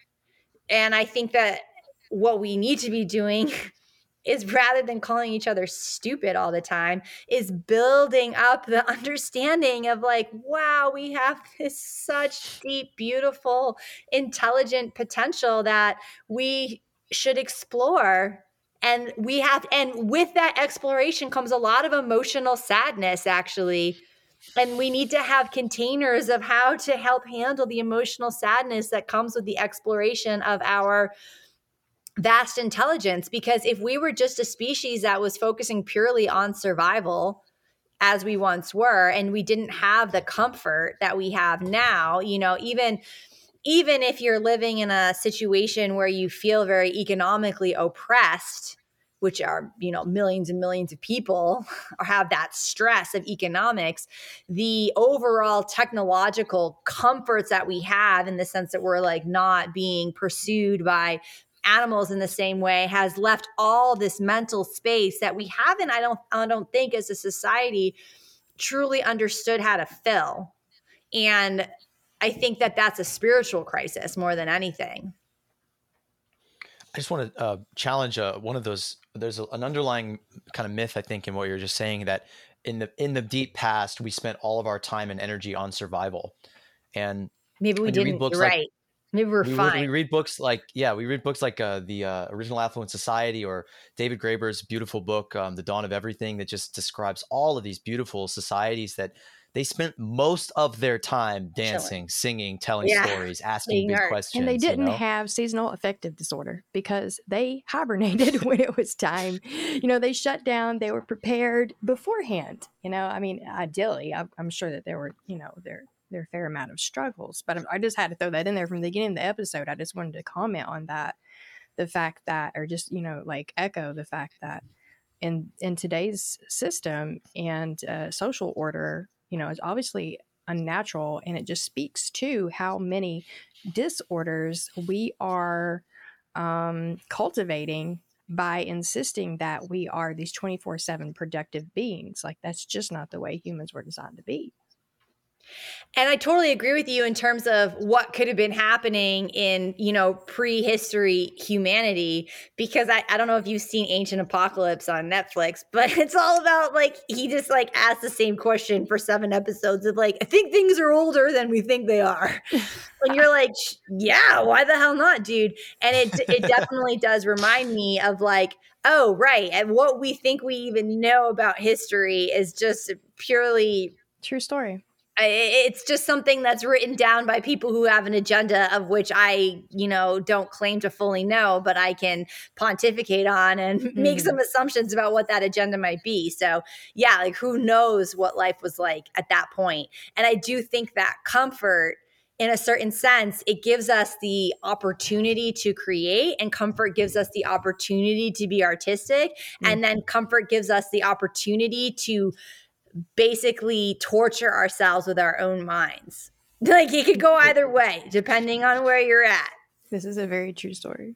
And I think that what we need to be doing is rather than calling each other stupid all the time is building up the understanding of like wow we have this such deep beautiful intelligent potential that we should explore. And we have and with that exploration comes a lot of emotional sadness actually. And we need to have containers of how to help handle the emotional sadness that comes with the exploration of our vast intelligence because if we were just a species that was focusing purely on survival as we once were and we didn't have the comfort that we have now you know even even if you're living in a situation where you feel very economically oppressed which are you know millions and millions of people have that stress of economics the overall technological comforts that we have in the sense that we're like not being pursued by animals in the same way has left all this mental space that we haven't i don't i don't think as a society truly understood how to fill. And i think that that's a spiritual crisis more than anything. I just want to uh, challenge uh, one of those there's a, an underlying kind of myth i think in what you're just saying that in the in the deep past we spent all of our time and energy on survival. And maybe we didn't right Maybe we're we, fine. We read books like yeah, we read books like uh, the uh, Original Affluent Society or David Graeber's beautiful book, um, The Dawn of Everything, that just describes all of these beautiful societies that they spent most of their time dancing, Chilling. singing, telling yeah. stories, asking big questions. And they didn't you know? have seasonal affective disorder because they hibernated when it was time. You know, they shut down, they were prepared beforehand. You know, I mean, ideally, I'm sure that there were, you know, there a fair amount of struggles. But I just had to throw that in there from the beginning of the episode. I just wanted to comment on that, the fact that, or just you know, like echo the fact that in in today's system and uh, social order, you know, is obviously unnatural, and it just speaks to how many disorders we are um, cultivating by insisting that we are these 24 7 productive beings. Like, that's just not the way humans were designed to be. And I totally agree with you in terms of what could have been happening in, you know, prehistory humanity. Because I, I don't know if you've seen Ancient Apocalypse on Netflix, but it's all about like, he just like asked the same question for seven episodes of like, I think things are older than we think they are. and you're like, yeah, why the hell not, dude? And it, it definitely does remind me of like, oh, right. And what we think we even know about history is just purely true story it's just something that's written down by people who have an agenda of which I, you know, don't claim to fully know, but I can pontificate on and mm-hmm. make some assumptions about what that agenda might be. So, yeah, like who knows what life was like at that point. And I do think that comfort in a certain sense, it gives us the opportunity to create, and comfort gives us the opportunity to be artistic. Mm-hmm. And then comfort gives us the opportunity to basically torture ourselves with our own minds. Like it could go either way, depending on where you're at. This is a very true story.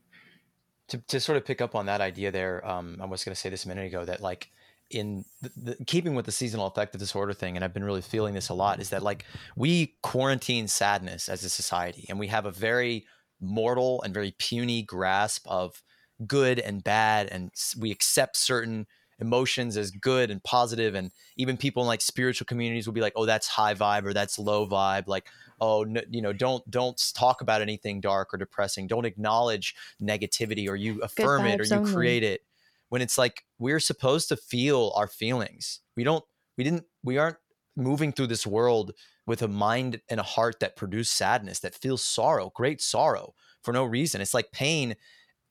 To, to sort of pick up on that idea there, um, I was going to say this a minute ago that like in the, the, keeping with the seasonal affective disorder thing, and I've been really feeling this a lot, is that like we quarantine sadness as a society, and we have a very mortal and very puny grasp of good and bad, and we accept certain emotions as good and positive and even people in like spiritual communities will be like oh that's high vibe or that's low vibe like oh no, you know don't don't talk about anything dark or depressing. Don't acknowledge negativity or you affirm it or you only. create it. When it's like we're supposed to feel our feelings. We don't we didn't we aren't moving through this world with a mind and a heart that produce sadness that feels sorrow great sorrow for no reason. It's like pain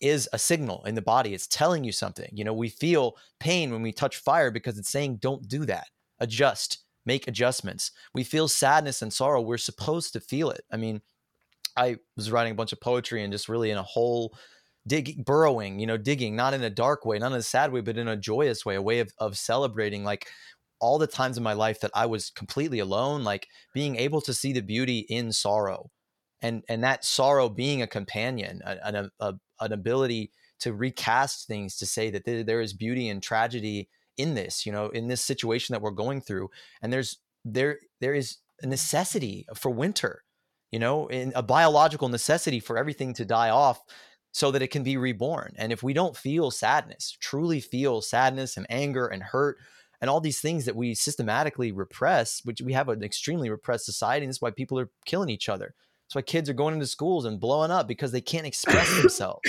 is a signal in the body. It's telling you something. You know, we feel pain when we touch fire because it's saying, don't do that. Adjust, make adjustments. We feel sadness and sorrow. We're supposed to feel it. I mean, I was writing a bunch of poetry and just really in a whole digging, burrowing, you know, digging, not in a dark way, not in a sad way, but in a joyous way, a way of, of celebrating like all the times in my life that I was completely alone, like being able to see the beauty in sorrow and and that sorrow being a companion, a, a, an ability to recast things to say that there, there is beauty and tragedy in this you know in this situation that we're going through. And there's there there is a necessity for winter you know in a biological necessity for everything to die off so that it can be reborn. And if we don't feel sadness truly feel sadness and anger and hurt and all these things that we systematically repress which we have an extremely repressed society and this is why people are killing each other that's why kids are going into schools and blowing up because they can't express themselves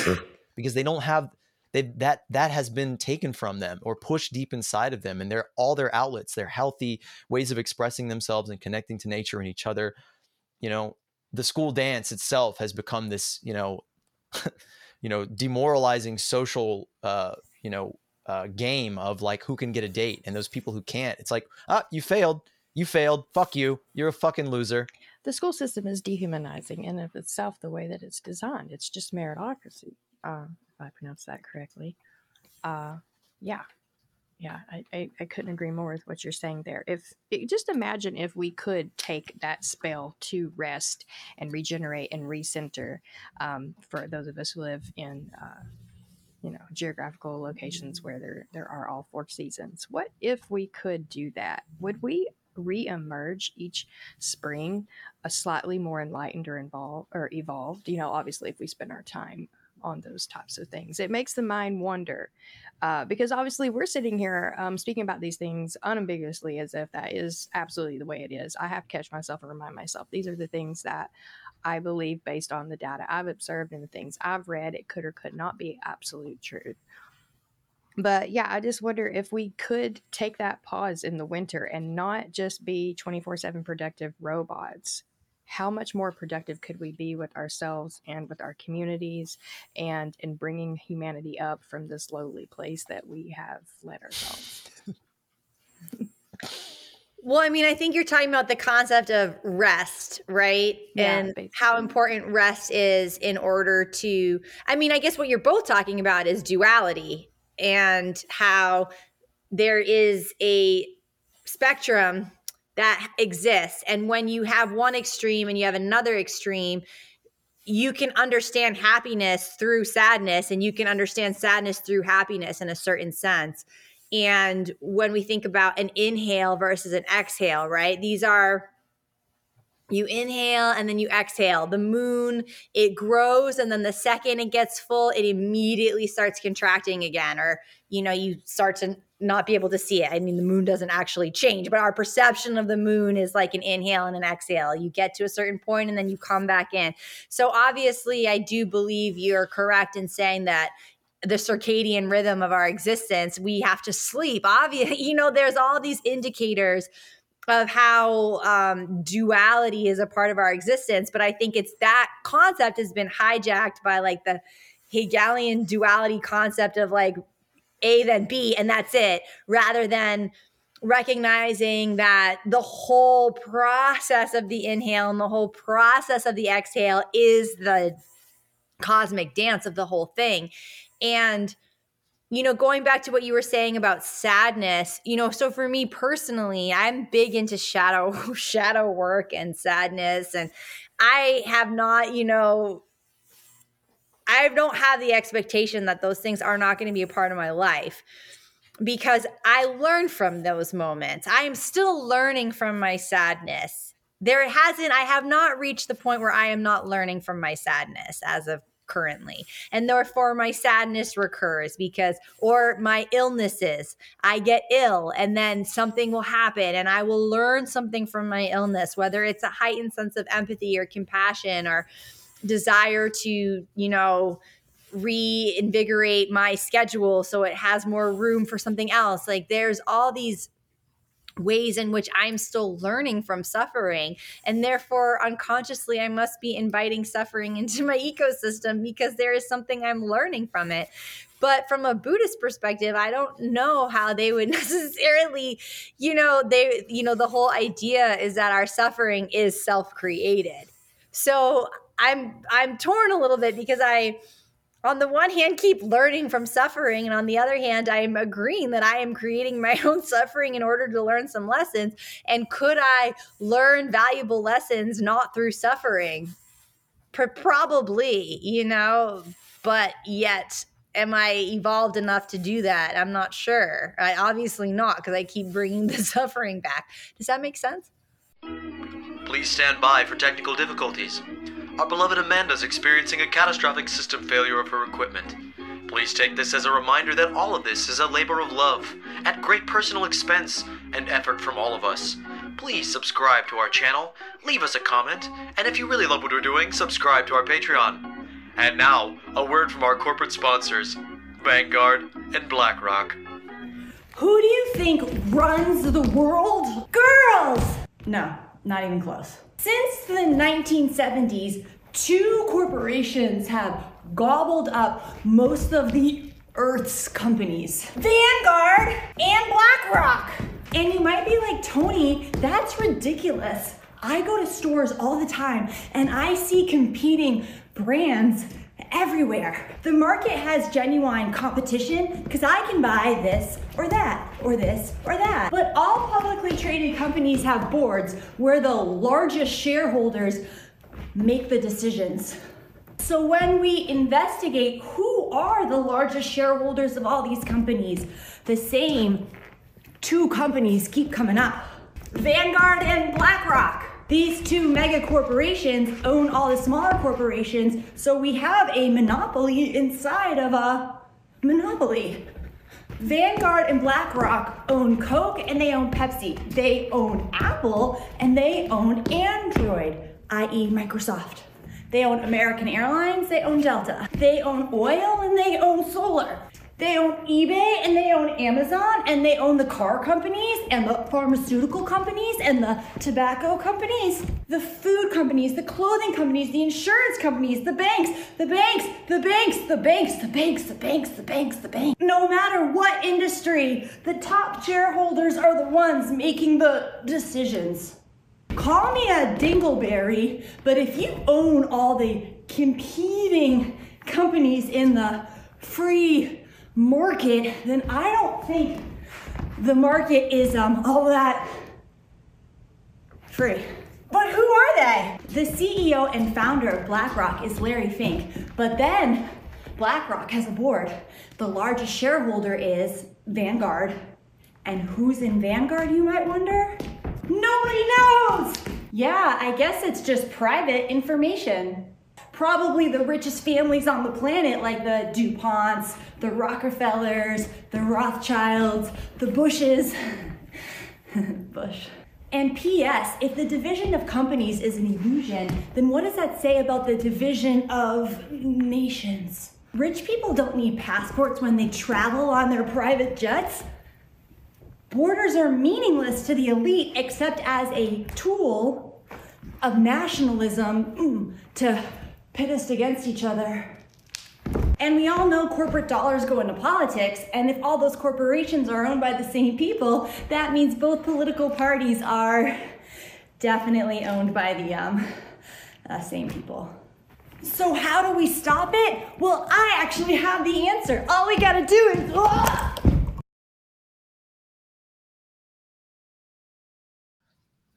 because they don't have they that that has been taken from them or pushed deep inside of them and they're all their outlets they're healthy ways of expressing themselves and connecting to nature and each other you know the school dance itself has become this you know you know demoralizing social uh you know uh, game of like who can get a date and those people who can't. It's like ah you failed. You failed. Fuck you. You're a fucking loser the school system is dehumanizing in of itself the way that it's designed. It's just meritocracy, uh, if I pronounce that correctly. Uh, yeah, yeah, I, I, I, couldn't agree more with what you're saying there. If it, just imagine if we could take that spell to rest and regenerate and recenter um, for those of us who live in. Uh, you know geographical locations where there there are all four seasons what if we could do that would we re-emerge each spring a slightly more enlightened or involved or evolved you know obviously if we spend our time on those types of things it makes the mind wonder uh, because obviously we're sitting here um, speaking about these things unambiguously as if that is absolutely the way it is i have to catch myself and remind myself these are the things that I believe, based on the data I've observed and the things I've read, it could or could not be absolute truth. But yeah, I just wonder if we could take that pause in the winter and not just be 24 7 productive robots. How much more productive could we be with ourselves and with our communities and in bringing humanity up from this lowly place that we have led ourselves? Well, I mean, I think you're talking about the concept of rest, right? Yeah, and basically. how important rest is in order to, I mean, I guess what you're both talking about is duality and how there is a spectrum that exists. And when you have one extreme and you have another extreme, you can understand happiness through sadness and you can understand sadness through happiness in a certain sense. And when we think about an inhale versus an exhale, right? These are you inhale and then you exhale. The moon, it grows and then the second it gets full, it immediately starts contracting again or you know, you start to not be able to see it. I mean, the moon doesn't actually change, but our perception of the moon is like an inhale and an exhale. You get to a certain point and then you come back in. So obviously, I do believe you're correct in saying that the circadian rhythm of our existence we have to sleep obviously you know there's all these indicators of how um, duality is a part of our existence but i think it's that concept has been hijacked by like the hegelian duality concept of like a then b and that's it rather than recognizing that the whole process of the inhale and the whole process of the exhale is the cosmic dance of the whole thing. And you know, going back to what you were saying about sadness, you know, so for me personally, I'm big into shadow shadow work and sadness and I have not, you know, I don't have the expectation that those things are not going to be a part of my life because I learn from those moments. I am still learning from my sadness. There hasn't, I have not reached the point where I am not learning from my sadness as of currently. And therefore, my sadness recurs because, or my illnesses, I get ill and then something will happen and I will learn something from my illness, whether it's a heightened sense of empathy or compassion or desire to, you know, reinvigorate my schedule so it has more room for something else. Like there's all these ways in which I'm still learning from suffering. And therefore, unconsciously, I must be inviting suffering into my ecosystem because there is something I'm learning from it. But from a Buddhist perspective, I don't know how they would necessarily, you know, they, you know, the whole idea is that our suffering is self created. So I'm, I'm torn a little bit because I, on the one hand keep learning from suffering and on the other hand i'm agreeing that i am creating my own suffering in order to learn some lessons. And could i learn valuable lessons not through suffering? Probably you know but yet am i evolved enough to do that? I'm not sure. I obviously not because i keep bringing the suffering back. Does that make sense? Please stand by for technical difficulties our beloved Amanda's experiencing a catastrophic system failure of her equipment. Please take this as a reminder that all of this is a labor of love, at great personal expense and effort from all of us. Please subscribe to our channel, leave us a comment, and if you really love what we're doing, subscribe to our Patreon. And now, a word from our corporate sponsors, Vanguard and BlackRock. Who do you think runs the world? Girls! No, not even close. Since the 1970s, two corporations have gobbled up most of the Earth's companies Vanguard and BlackRock. And you might be like, Toni, that's ridiculous. I go to stores all the time and I see competing brands everywhere. The market has genuine competition because I can buy this or that or this or that. But all publicly traded companies have boards where the largest shareholders make the decisions. So when we investigate who are the largest shareholders of all these companies, the same two companies keep coming up Vanguard and BlackRock. These two mega corporations own all the smaller corporations, so we have a monopoly inside of a monopoly. Vanguard and BlackRock own Coke and they own Pepsi. They own Apple and they own Android, i.e., Microsoft. They own American Airlines, they own Delta. They own oil and they own solar. They own eBay and they own Amazon and they own the car companies and the pharmaceutical companies and the tobacco companies, the food companies, the clothing companies, the insurance companies, the banks, the banks, the banks, the banks, the banks, the banks, the banks, the banks. No matter what industry, the top shareholders are the ones making the decisions. Call me a dingleberry, but if you own all the competing companies in the free market, then I don't think the market is um, all that free. But who are they? The CEO and founder of BlackRock is Larry Fink. But then BlackRock has a board. The largest shareholder is Vanguard. And who's in Vanguard, you might wonder? Nobody knows! Yeah, I guess it's just private information probably the richest families on the planet, like the DuPonts, the Rockefellers, the Rothschilds, the Bushes. Bush. And P.S., if the division of companies is an illusion, then what does that say about the division of nations? Rich people don't need passports when they travel on their private jets. Borders are meaningless to the elite except as a tool of nationalism mm, to pit us against each other. And we all know corporate dollars go into politics, and if all those corporations are owned by the same people, that means both political parties are definitely owned by the um, uh, same people. So, how do we stop it? Well, I actually have the answer. All we gotta do is. Ah!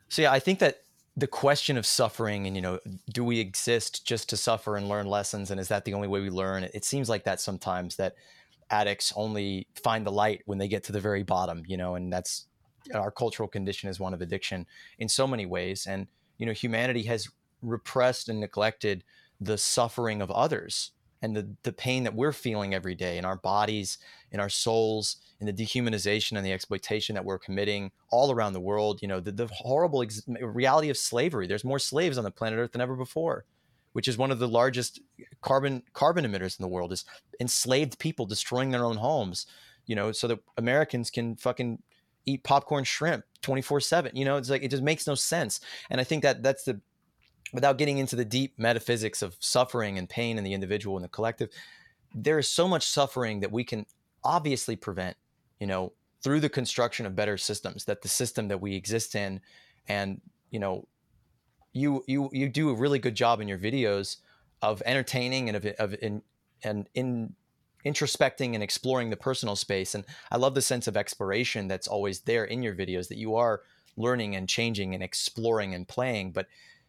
So, yeah, I think that the question of suffering and you know do we exist just to suffer and learn lessons and is that the only way we learn? It seems like that sometimes that addicts only find the light when they get to the very bottom you know and that's our cultural condition is one of addiction in so many ways. And you know humanity has repressed and neglected the suffering of others and the, the pain that we're feeling every day in our bodies in our souls in the dehumanization and the exploitation that we're committing all around the world. You know, the, the horrible ex- reality of slavery. There's more slaves on the planet Earth than ever before, which is one of the largest eh, carbon carbon emitters in the world. Is enslaved people destroying their own homes. You know, so that Americans can fucking eat popcorn shrimp 24 7 you know it's like it just makes no sense and i think that that's the without getting into the deep metaphysics of suffering and pain in the individual and the collective there is so much suffering that we can obviously prevent you know, through the construction of better systems, that the system that we exist in, and you know, you you you do a really good job in your videos of entertaining and of, of in and in introspecting and exploring the personal space. And I love the sense of exploration that's always there in your videos that you are learning and changing and exploring and playing. But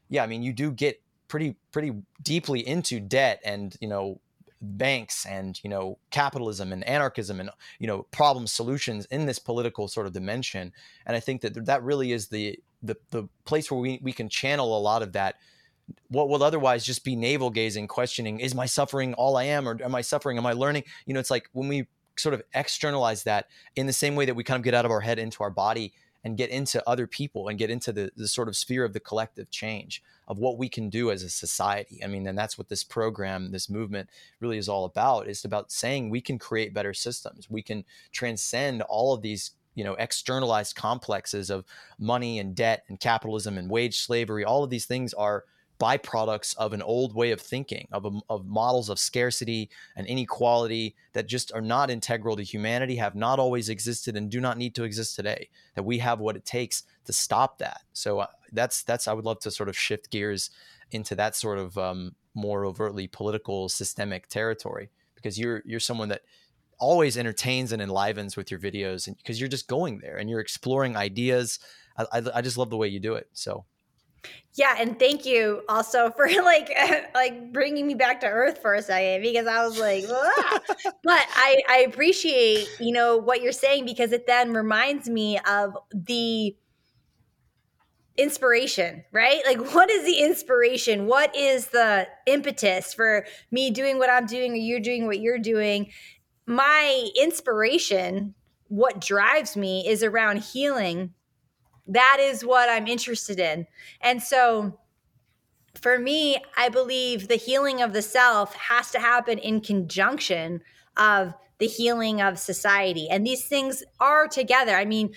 yeah, I mean, you do get pretty pretty deeply into debt and you know banks and you know capitalism and anarchism and you know problem solutions in this political sort of dimension. And i think that that really is the the, the place where we, we can channel a lot of that. What will otherwise just be navel gazing questioning is my suffering all i am or am i suffering? Am i learning? You know it's like when we sort of externalize that in the same way that we kind of get out of our head into our body and get into other people and get into the, the sort of sphere of the collective change of what we can do as a society. I mean, and that's what this program, this movement really is all about. It's about saying we can create better systems. We can transcend all of these you know externalized complexes of money and debt and capitalism and wage slavery all of these things are byproducts of an old way of thinking, of, a, of models of scarcity and inequality that just are not integral to humanity, have not always existed, and do not need to exist today. That we have what it takes to stop that. So uh, that's that's I would love to sort of shift gears into that sort of um, more overtly political systemic territory because you're you're someone that always entertains and enlivens with your videos and because you're just going there and you're exploring ideas I, I, I just love the way you do it so yeah, and thank you also for like like bringing me back to earth for a second because I was like, but I I appreciate you know what you're saying because it then reminds me of the inspiration, right? Like, what is the inspiration? What is the impetus for me doing what I'm doing or you're doing what you're doing? My inspiration, what drives me, is around healing that is what I'm interested in. And so for me, I believe the healing of the self has to happen in conjunction of the healing of society. And these things are together. I mean,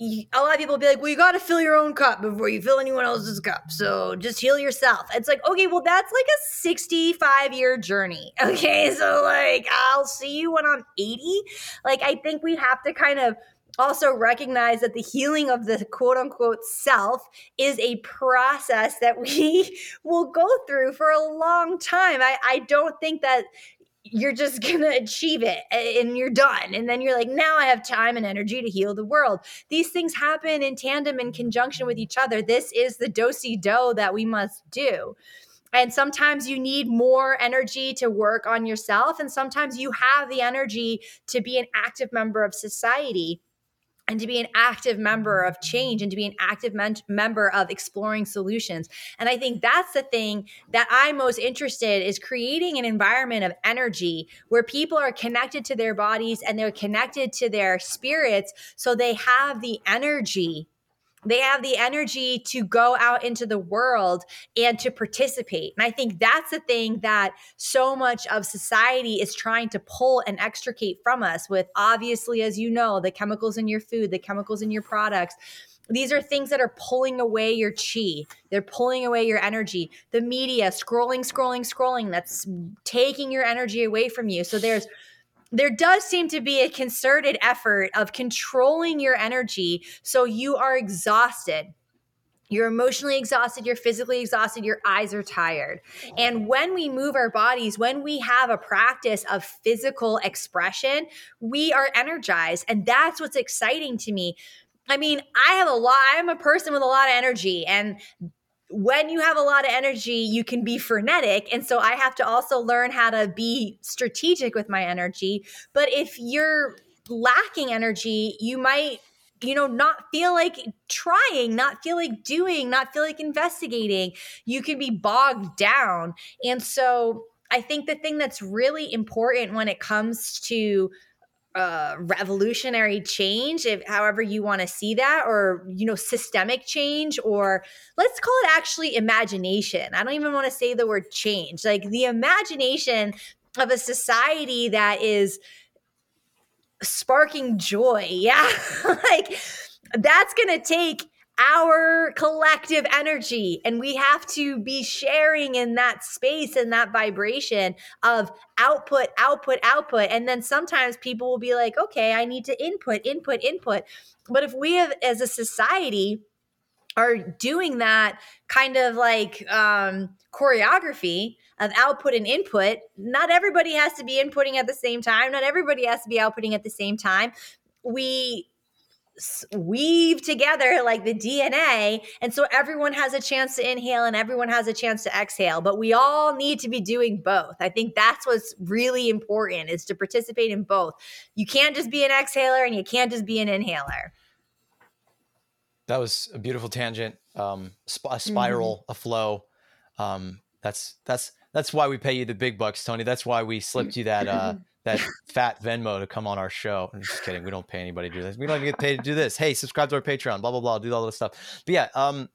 a lot of people be like, well, you got to fill your own cup before you fill anyone else's cup. So just heal yourself. It's like, okay, well, that's like a 65 year journey. Okay. So, like, I'll see you when I'm 80. Like, I think we have to kind of also recognize that the healing of the quote unquote self is a process that we will go through for a long time. I, I don't think that you're just going to achieve it and you're done. And then you're like, now I have time and energy to heal the world. These things happen in tandem in conjunction with each other. This is the dosi do that we must do. And sometimes you need more energy to work on yourself. And sometimes you have the energy to be an active member of society and to be an active member of change and to be an active men- member of exploring solutions. And i think that's the thing that i'm most interested is creating an environment of energy where people are connected to their bodies and they're connected to their spirits so they have the energy they have the energy to go out into the world and to participate. And I think that's the thing that so much of society is trying to pull and extricate from us with obviously, as you know, the chemicals in your food, the chemicals in your products. These are things that are pulling away your chi. They're pulling away your energy. The media, scrolling, scrolling, scrolling, that's taking your energy away from you. So there's there does seem to be a concerted effort of controlling your energy so you are exhausted. You're emotionally exhausted, you're physically exhausted, your eyes are tired. And when we move our bodies, when we have a practice of physical expression, we are energized. And that's what's exciting to me. I mean, I have a lot, I'm a person with a lot of energy, and when you have a lot of energy, you can be frenetic. And so I have to also learn how to be strategic with my energy. But if you're lacking energy, you might you know not feel like trying not feel like doing not feel like investigating you can be bogged down and so i think the thing that's really important when it comes to uh, revolutionary change, if however you want to see that, or you know, systemic change, or let's call it actually imagination. I don't even want to say the word change, like the imagination of a society that is sparking joy. Yeah, like that's gonna take our collective energy. And we have to be sharing in that space and that vibration of output, output, output. And then sometimes people will be like, okay, I need to input, input, input. But if we have, as a society, are doing that kind of like um, choreography of output and input. Not everybody has to be inputting at the same time. Not everybody has to be outputting at the same time. We weave together like the DNA. And so everyone has a chance to inhale and everyone has a chance to exhale, but we all need to be doing both. I think that's what's really important is to participate in both. You can't just be an exhaler and you can't just be an inhaler. That was a beautiful tangent, um, sp- a spiral, mm-hmm. a flow. Um, that's that's that's why we pay you the big bucks, Toni. That's why we slipped you that uh, that fat Venmo to come on our show. I'm just kidding. We don't pay anybody to do this. We don't even get paid to do this. Hey, subscribe to our Patreon, blah, blah, blah, do all this stuff. But yeah, um,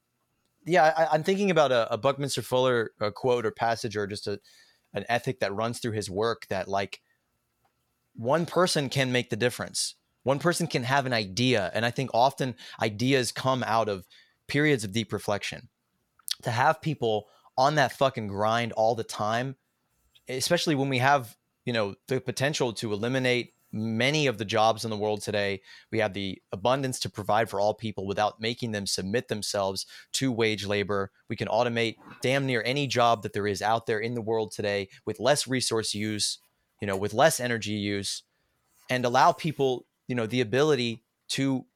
yeah, I, am thinking about a, a Buckminster Fuller a quote or passage or just a, an ethic that runs through his work that like one person can make the difference. One person can have an idea. And I think often ideas come out of periods of deep reflection. To have people on that fucking grind all the time, especially when we have you know the potential to eliminate many of the jobs in the world today. We have the abundance to provide for all people without making them submit themselves to wage labor. We can automate damn near any job that there is out there in the world today with less resource use you know with less energy use and allow people you know the ability to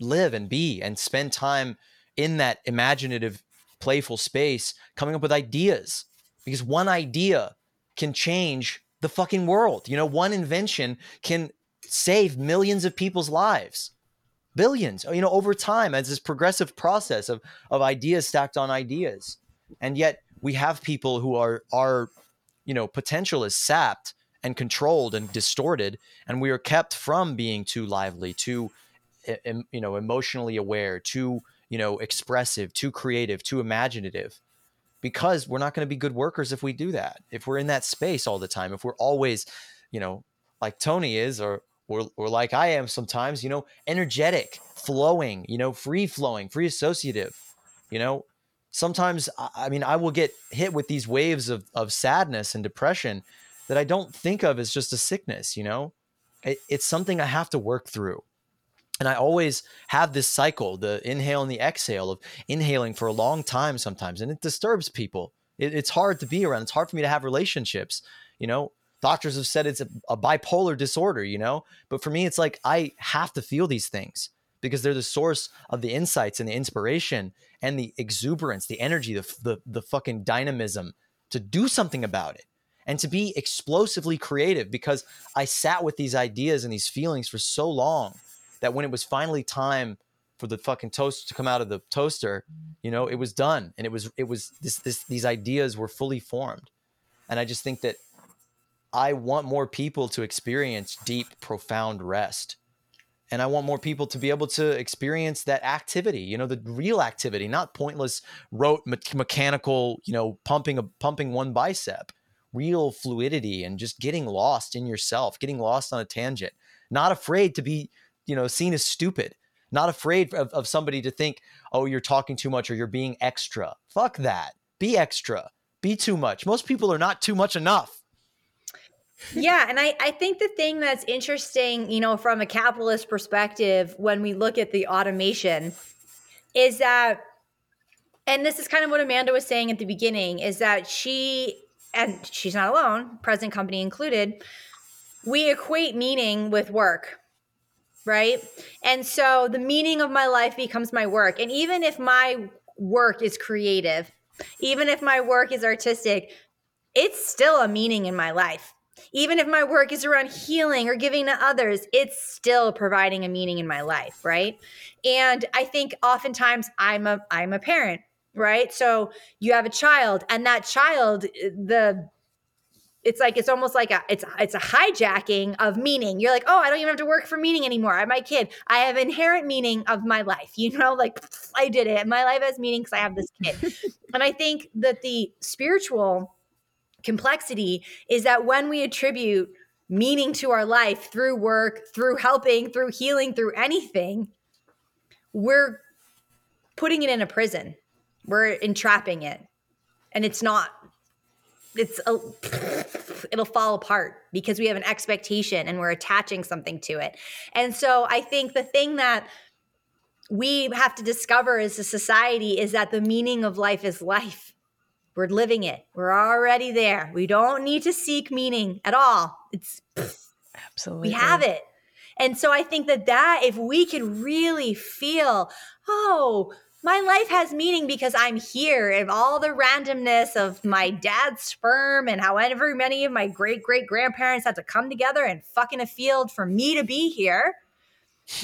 live and be and spend time in that imaginative playful space coming up with ideas. Because one idea can change the fucking world. You know, one invention can save millions of people's lives. Billions, you know, over time as this progressive process of of ideas stacked on ideas. And yet we have people who are are you know, potential is sapped and controlled and distorted and we are kept from being too lively, too you know, emotionally aware, too, you know, expressive, too creative, too imaginative. Because we're not going to be good workers if we do that. If we're in that space all the time, if we're always, you know, like Toni is or or or like I am sometimes, you know, energetic, flowing, you know, free flowing, free associative, you know, sometimes I mean I will get hit with these waves of of sadness and depression that I don't think of as just a sickness, you know? It, it's something I have to work through. And I always have this cycle, the inhale and the exhale of inhaling for a long time sometimes, and it disturbs people. It, it's hard to be around. It's hard for me to have relationships. You know, doctors have said it's a, a bipolar disorder, you know, but for me, it's like I have to feel these things because they're the source of the insights and the inspiration and the exuberance, the energy, the, the, the fucking dynamism to do something about it and to be explosively creative because I sat with these ideas and these feelings for so long that when it was finally time for the fucking toast to come out of the toaster, you know, it was done and it was it was this this these ideas were fully formed. And I just think that I want more people to experience deep profound rest. And I want more people to be able to experience that activity, you know, the real activity, not pointless rote me- mechanical, you know, pumping a pumping one bicep. Real fluidity and just getting lost in yourself, getting lost on a tangent. Not afraid to be you know seen as stupid. Not afraid of, of somebody to think oh you're talking too much or you're being extra. Fuck that. Be extra. Be too much. Most people are not too much enough. Yeah and I, I think the thing that's interesting you know from a capitalist perspective when we look at the automation is that and this is kind of what amanda was saying at the beginning is that she and she's not alone present company included we equate meaning with work right? And so the meaning of my life becomes my work. And even if my work is creative, even if my work is artistic, it's still a meaning in my life. Even if my work is around healing or giving to others, it's still providing a meaning in my life, right? And I think oftentimes I'm a I'm a parent, right? So you have a child and that child the it's like it's almost like a it's it's a hijacking of meaning. You're like, oh, I don't even have to work for meaning anymore. I'm my kid. I have inherent meaning of my life. You know, like I did it. My life has meaning because I have this kid. and I think that the spiritual complexity is that when we attribute meaning to our life through work, through helping, through healing, through anything, we're putting it in a prison. We're entrapping it. And it's not it's a, it'll fall apart because we have an expectation and we're attaching something to it. And so I think the thing that we have to discover as a society is that the meaning of life is life. We're living it. We're already there. We don't need to seek meaning at all. It's absolutely we have it. And so I think that that if we could really feel, oh, my life has meaning because I'm here and all the randomness of my dad's sperm and however many of my great great grandparents had to come together and fuck in a field for me to be here.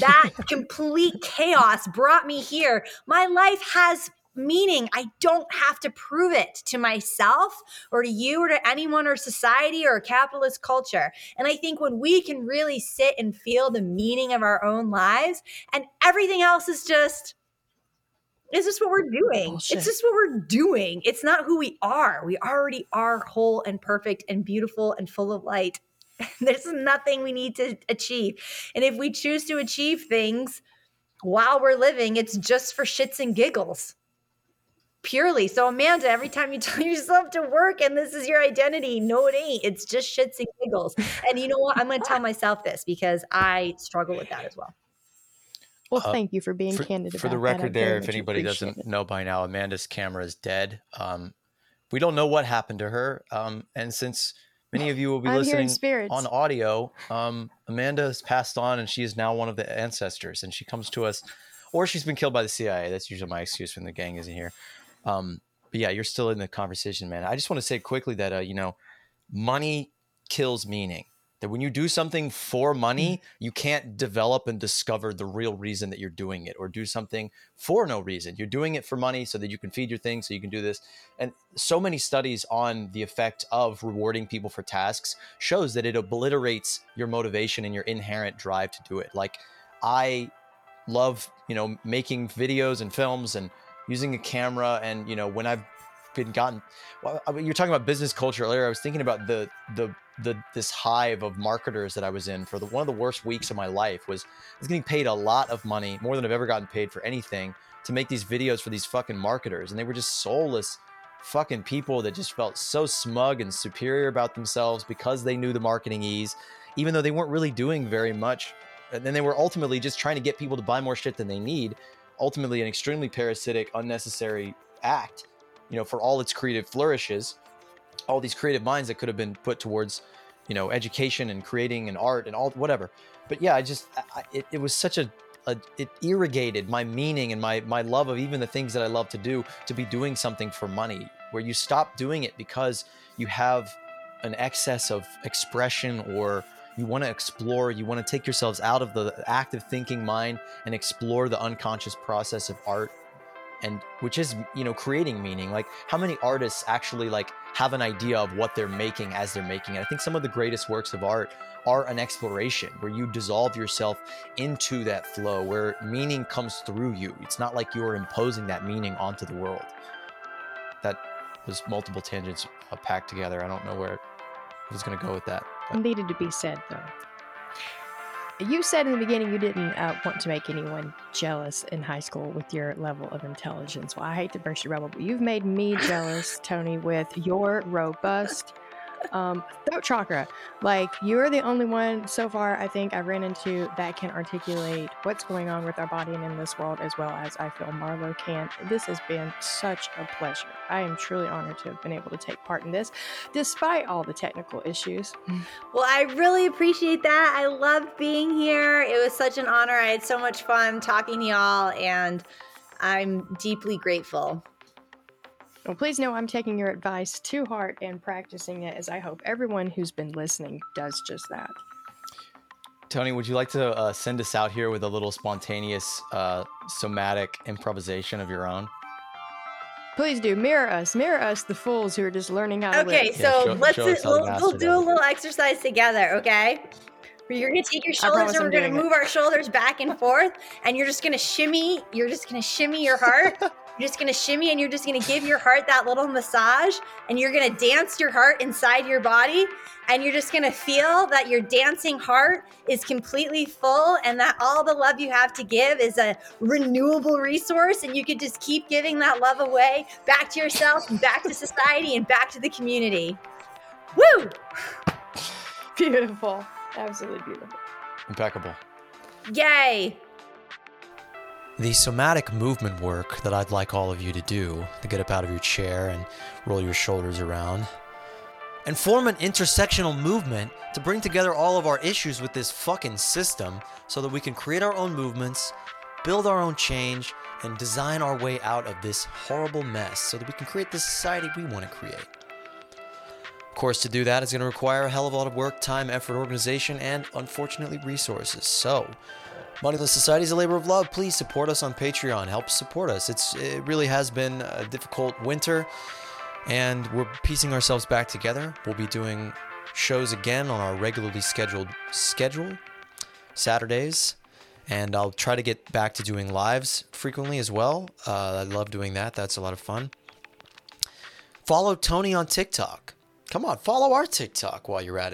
That complete chaos brought me here. My life has meaning. I don't have to prove it to myself or to you or to anyone or society or capitalist culture. And I think when we can really sit and feel the meaning of our own lives and everything else is just it's just what we're doing. Bullshit. It's just what we're doing. It's not who we are. We already are whole and perfect and beautiful and full of light. There's nothing we need to achieve. And if we choose to achieve things while we're living, it's just for shits and giggles. Purely. So, Amanda, every time you tell yourself to work and this is your identity, no, it ain't. It's just shits and giggles. And you know what? I'm going to tell myself this because I struggle with that as well. Well, uh, thank you for being for, candid. For the record, there, if anybody doesn't it. know by now, Amanda's camera is dead. Um, we don't know what happened to her, um, and since many of you will be I'm listening on audio, um, Amanda has passed on, and she is now one of the ancestors, and she comes to us, or she's been killed by the CIA. That's usually my excuse when the gang isn't here. Um, but yeah, you're still in the conversation, man. I just want to say quickly that uh, you know, money kills meaning that when you do something for money, mm. you can't develop and discover the real reason that you're doing it or do something for no reason. You're doing it for money so that you can feed your thing, so you can do this. And so many studies on the effect of rewarding people for tasks shows that it obliterates your motivation and your inherent drive to do it. Like I love, you know, making videos and films and using a camera and, you know, when I've been gotten. Well, uh, you're talking about business culture earlier. I was thinking about the the the this hive of marketers that I was in for the one of the worst weeks of my life was I was getting paid a lot of money, more than I've ever gotten paid for anything, to make these videos for these fucking marketers, and they were just soulless fucking people that just felt so smug and superior about themselves because they knew the marketing ease, even though they weren't really doing very much. And then they were ultimately just trying to get people to buy more shit than they need. Ultimately, an extremely parasitic, unnecessary act, you know, for all its creative flourishes, all these creative minds that could have been put towards, you know, education and creating and art and all whatever. But yeah, I just, I, it, it was such a a, it irrigated my meaning and my my love of even the things that I love to do to be doing something for money where you stop doing it because you have an excess of expression or you want to explore you want to take yourselves out of the active thinking mind and explore the unconscious process of art and which is you know creating meaning like how many artists actually like have an idea of what they're making as they're making it i think some of the greatest works of art are an exploration where you dissolve yourself into that flow where meaning comes through you. It's not like you're imposing that meaning onto the world. That was multiple tangents uh, packed together. I don't know where I was going to go with that. But. Needed to be said, though. You said in the beginning you didn't uh, want to make anyone jealous in high school with your level of intelligence. Well, I hate to burst your bubble, but you've made me jealous, Toni, with your robust um, throat chakra. Like you're the only one so far I think I've ran into that can articulate what's going on with our body and in this world as well as I feel Marlowe can. This has been such a pleasure. I am truly honored to have been able to take part in this, despite all the technical issues. Well, I really appreciate that. I loved being here. It was such an honor. I had so much fun talking to y'all, and I'm deeply grateful. Well, please know I'm taking your advice to heart and practicing it, as I hope everyone who's been listening does just that. Toni, would you like to uh, send us out here with a little spontaneous, uh, somatic improvisation of your own? Please do mirror us, mirror us, the fools who are just learning how to okay, live. so yeah, show, let's show we'll, we'll do a little exercise together. Okay, you're gonna take your shoulders and we're gonna move it. our shoulders back and forth, and you're just gonna shimmy. You're just gonna shimmy your heart. You're just going to shimmy and you're just going to give your heart that little massage and you're going to dance your heart inside your body. And you're just going to feel that your dancing heart is completely full and that all the love you have to give is a renewable resource. And you could just keep giving that love away back to yourself and back to society and back to the community. Woo! Beautiful. Absolutely beautiful. Impeccable. Yay! The somatic movement work that I'd like all of you to do to get up out of your chair and roll your shoulders around and form an intersectional movement to bring together all of our issues with this fucking system so that we can create our own movements, build our own change, and design our way out of this horrible mess so that we can create the society we want to create. Of course, to do that is going to require a hell of a lot of work, time, effort, organization, and unfortunately, resources. So, Moneyless Society is a labor of love. Please support us on Patreon. Help support us. It's it really has been a difficult winter, and we're piecing ourselves back together. We'll be doing shows again on our regularly scheduled schedule, Saturdays, and I'll try to get back to doing lives frequently as well. Uh, I love doing that. That's a lot of fun. Follow Toni on TikTok. Come on, follow our TikTok while you're at it.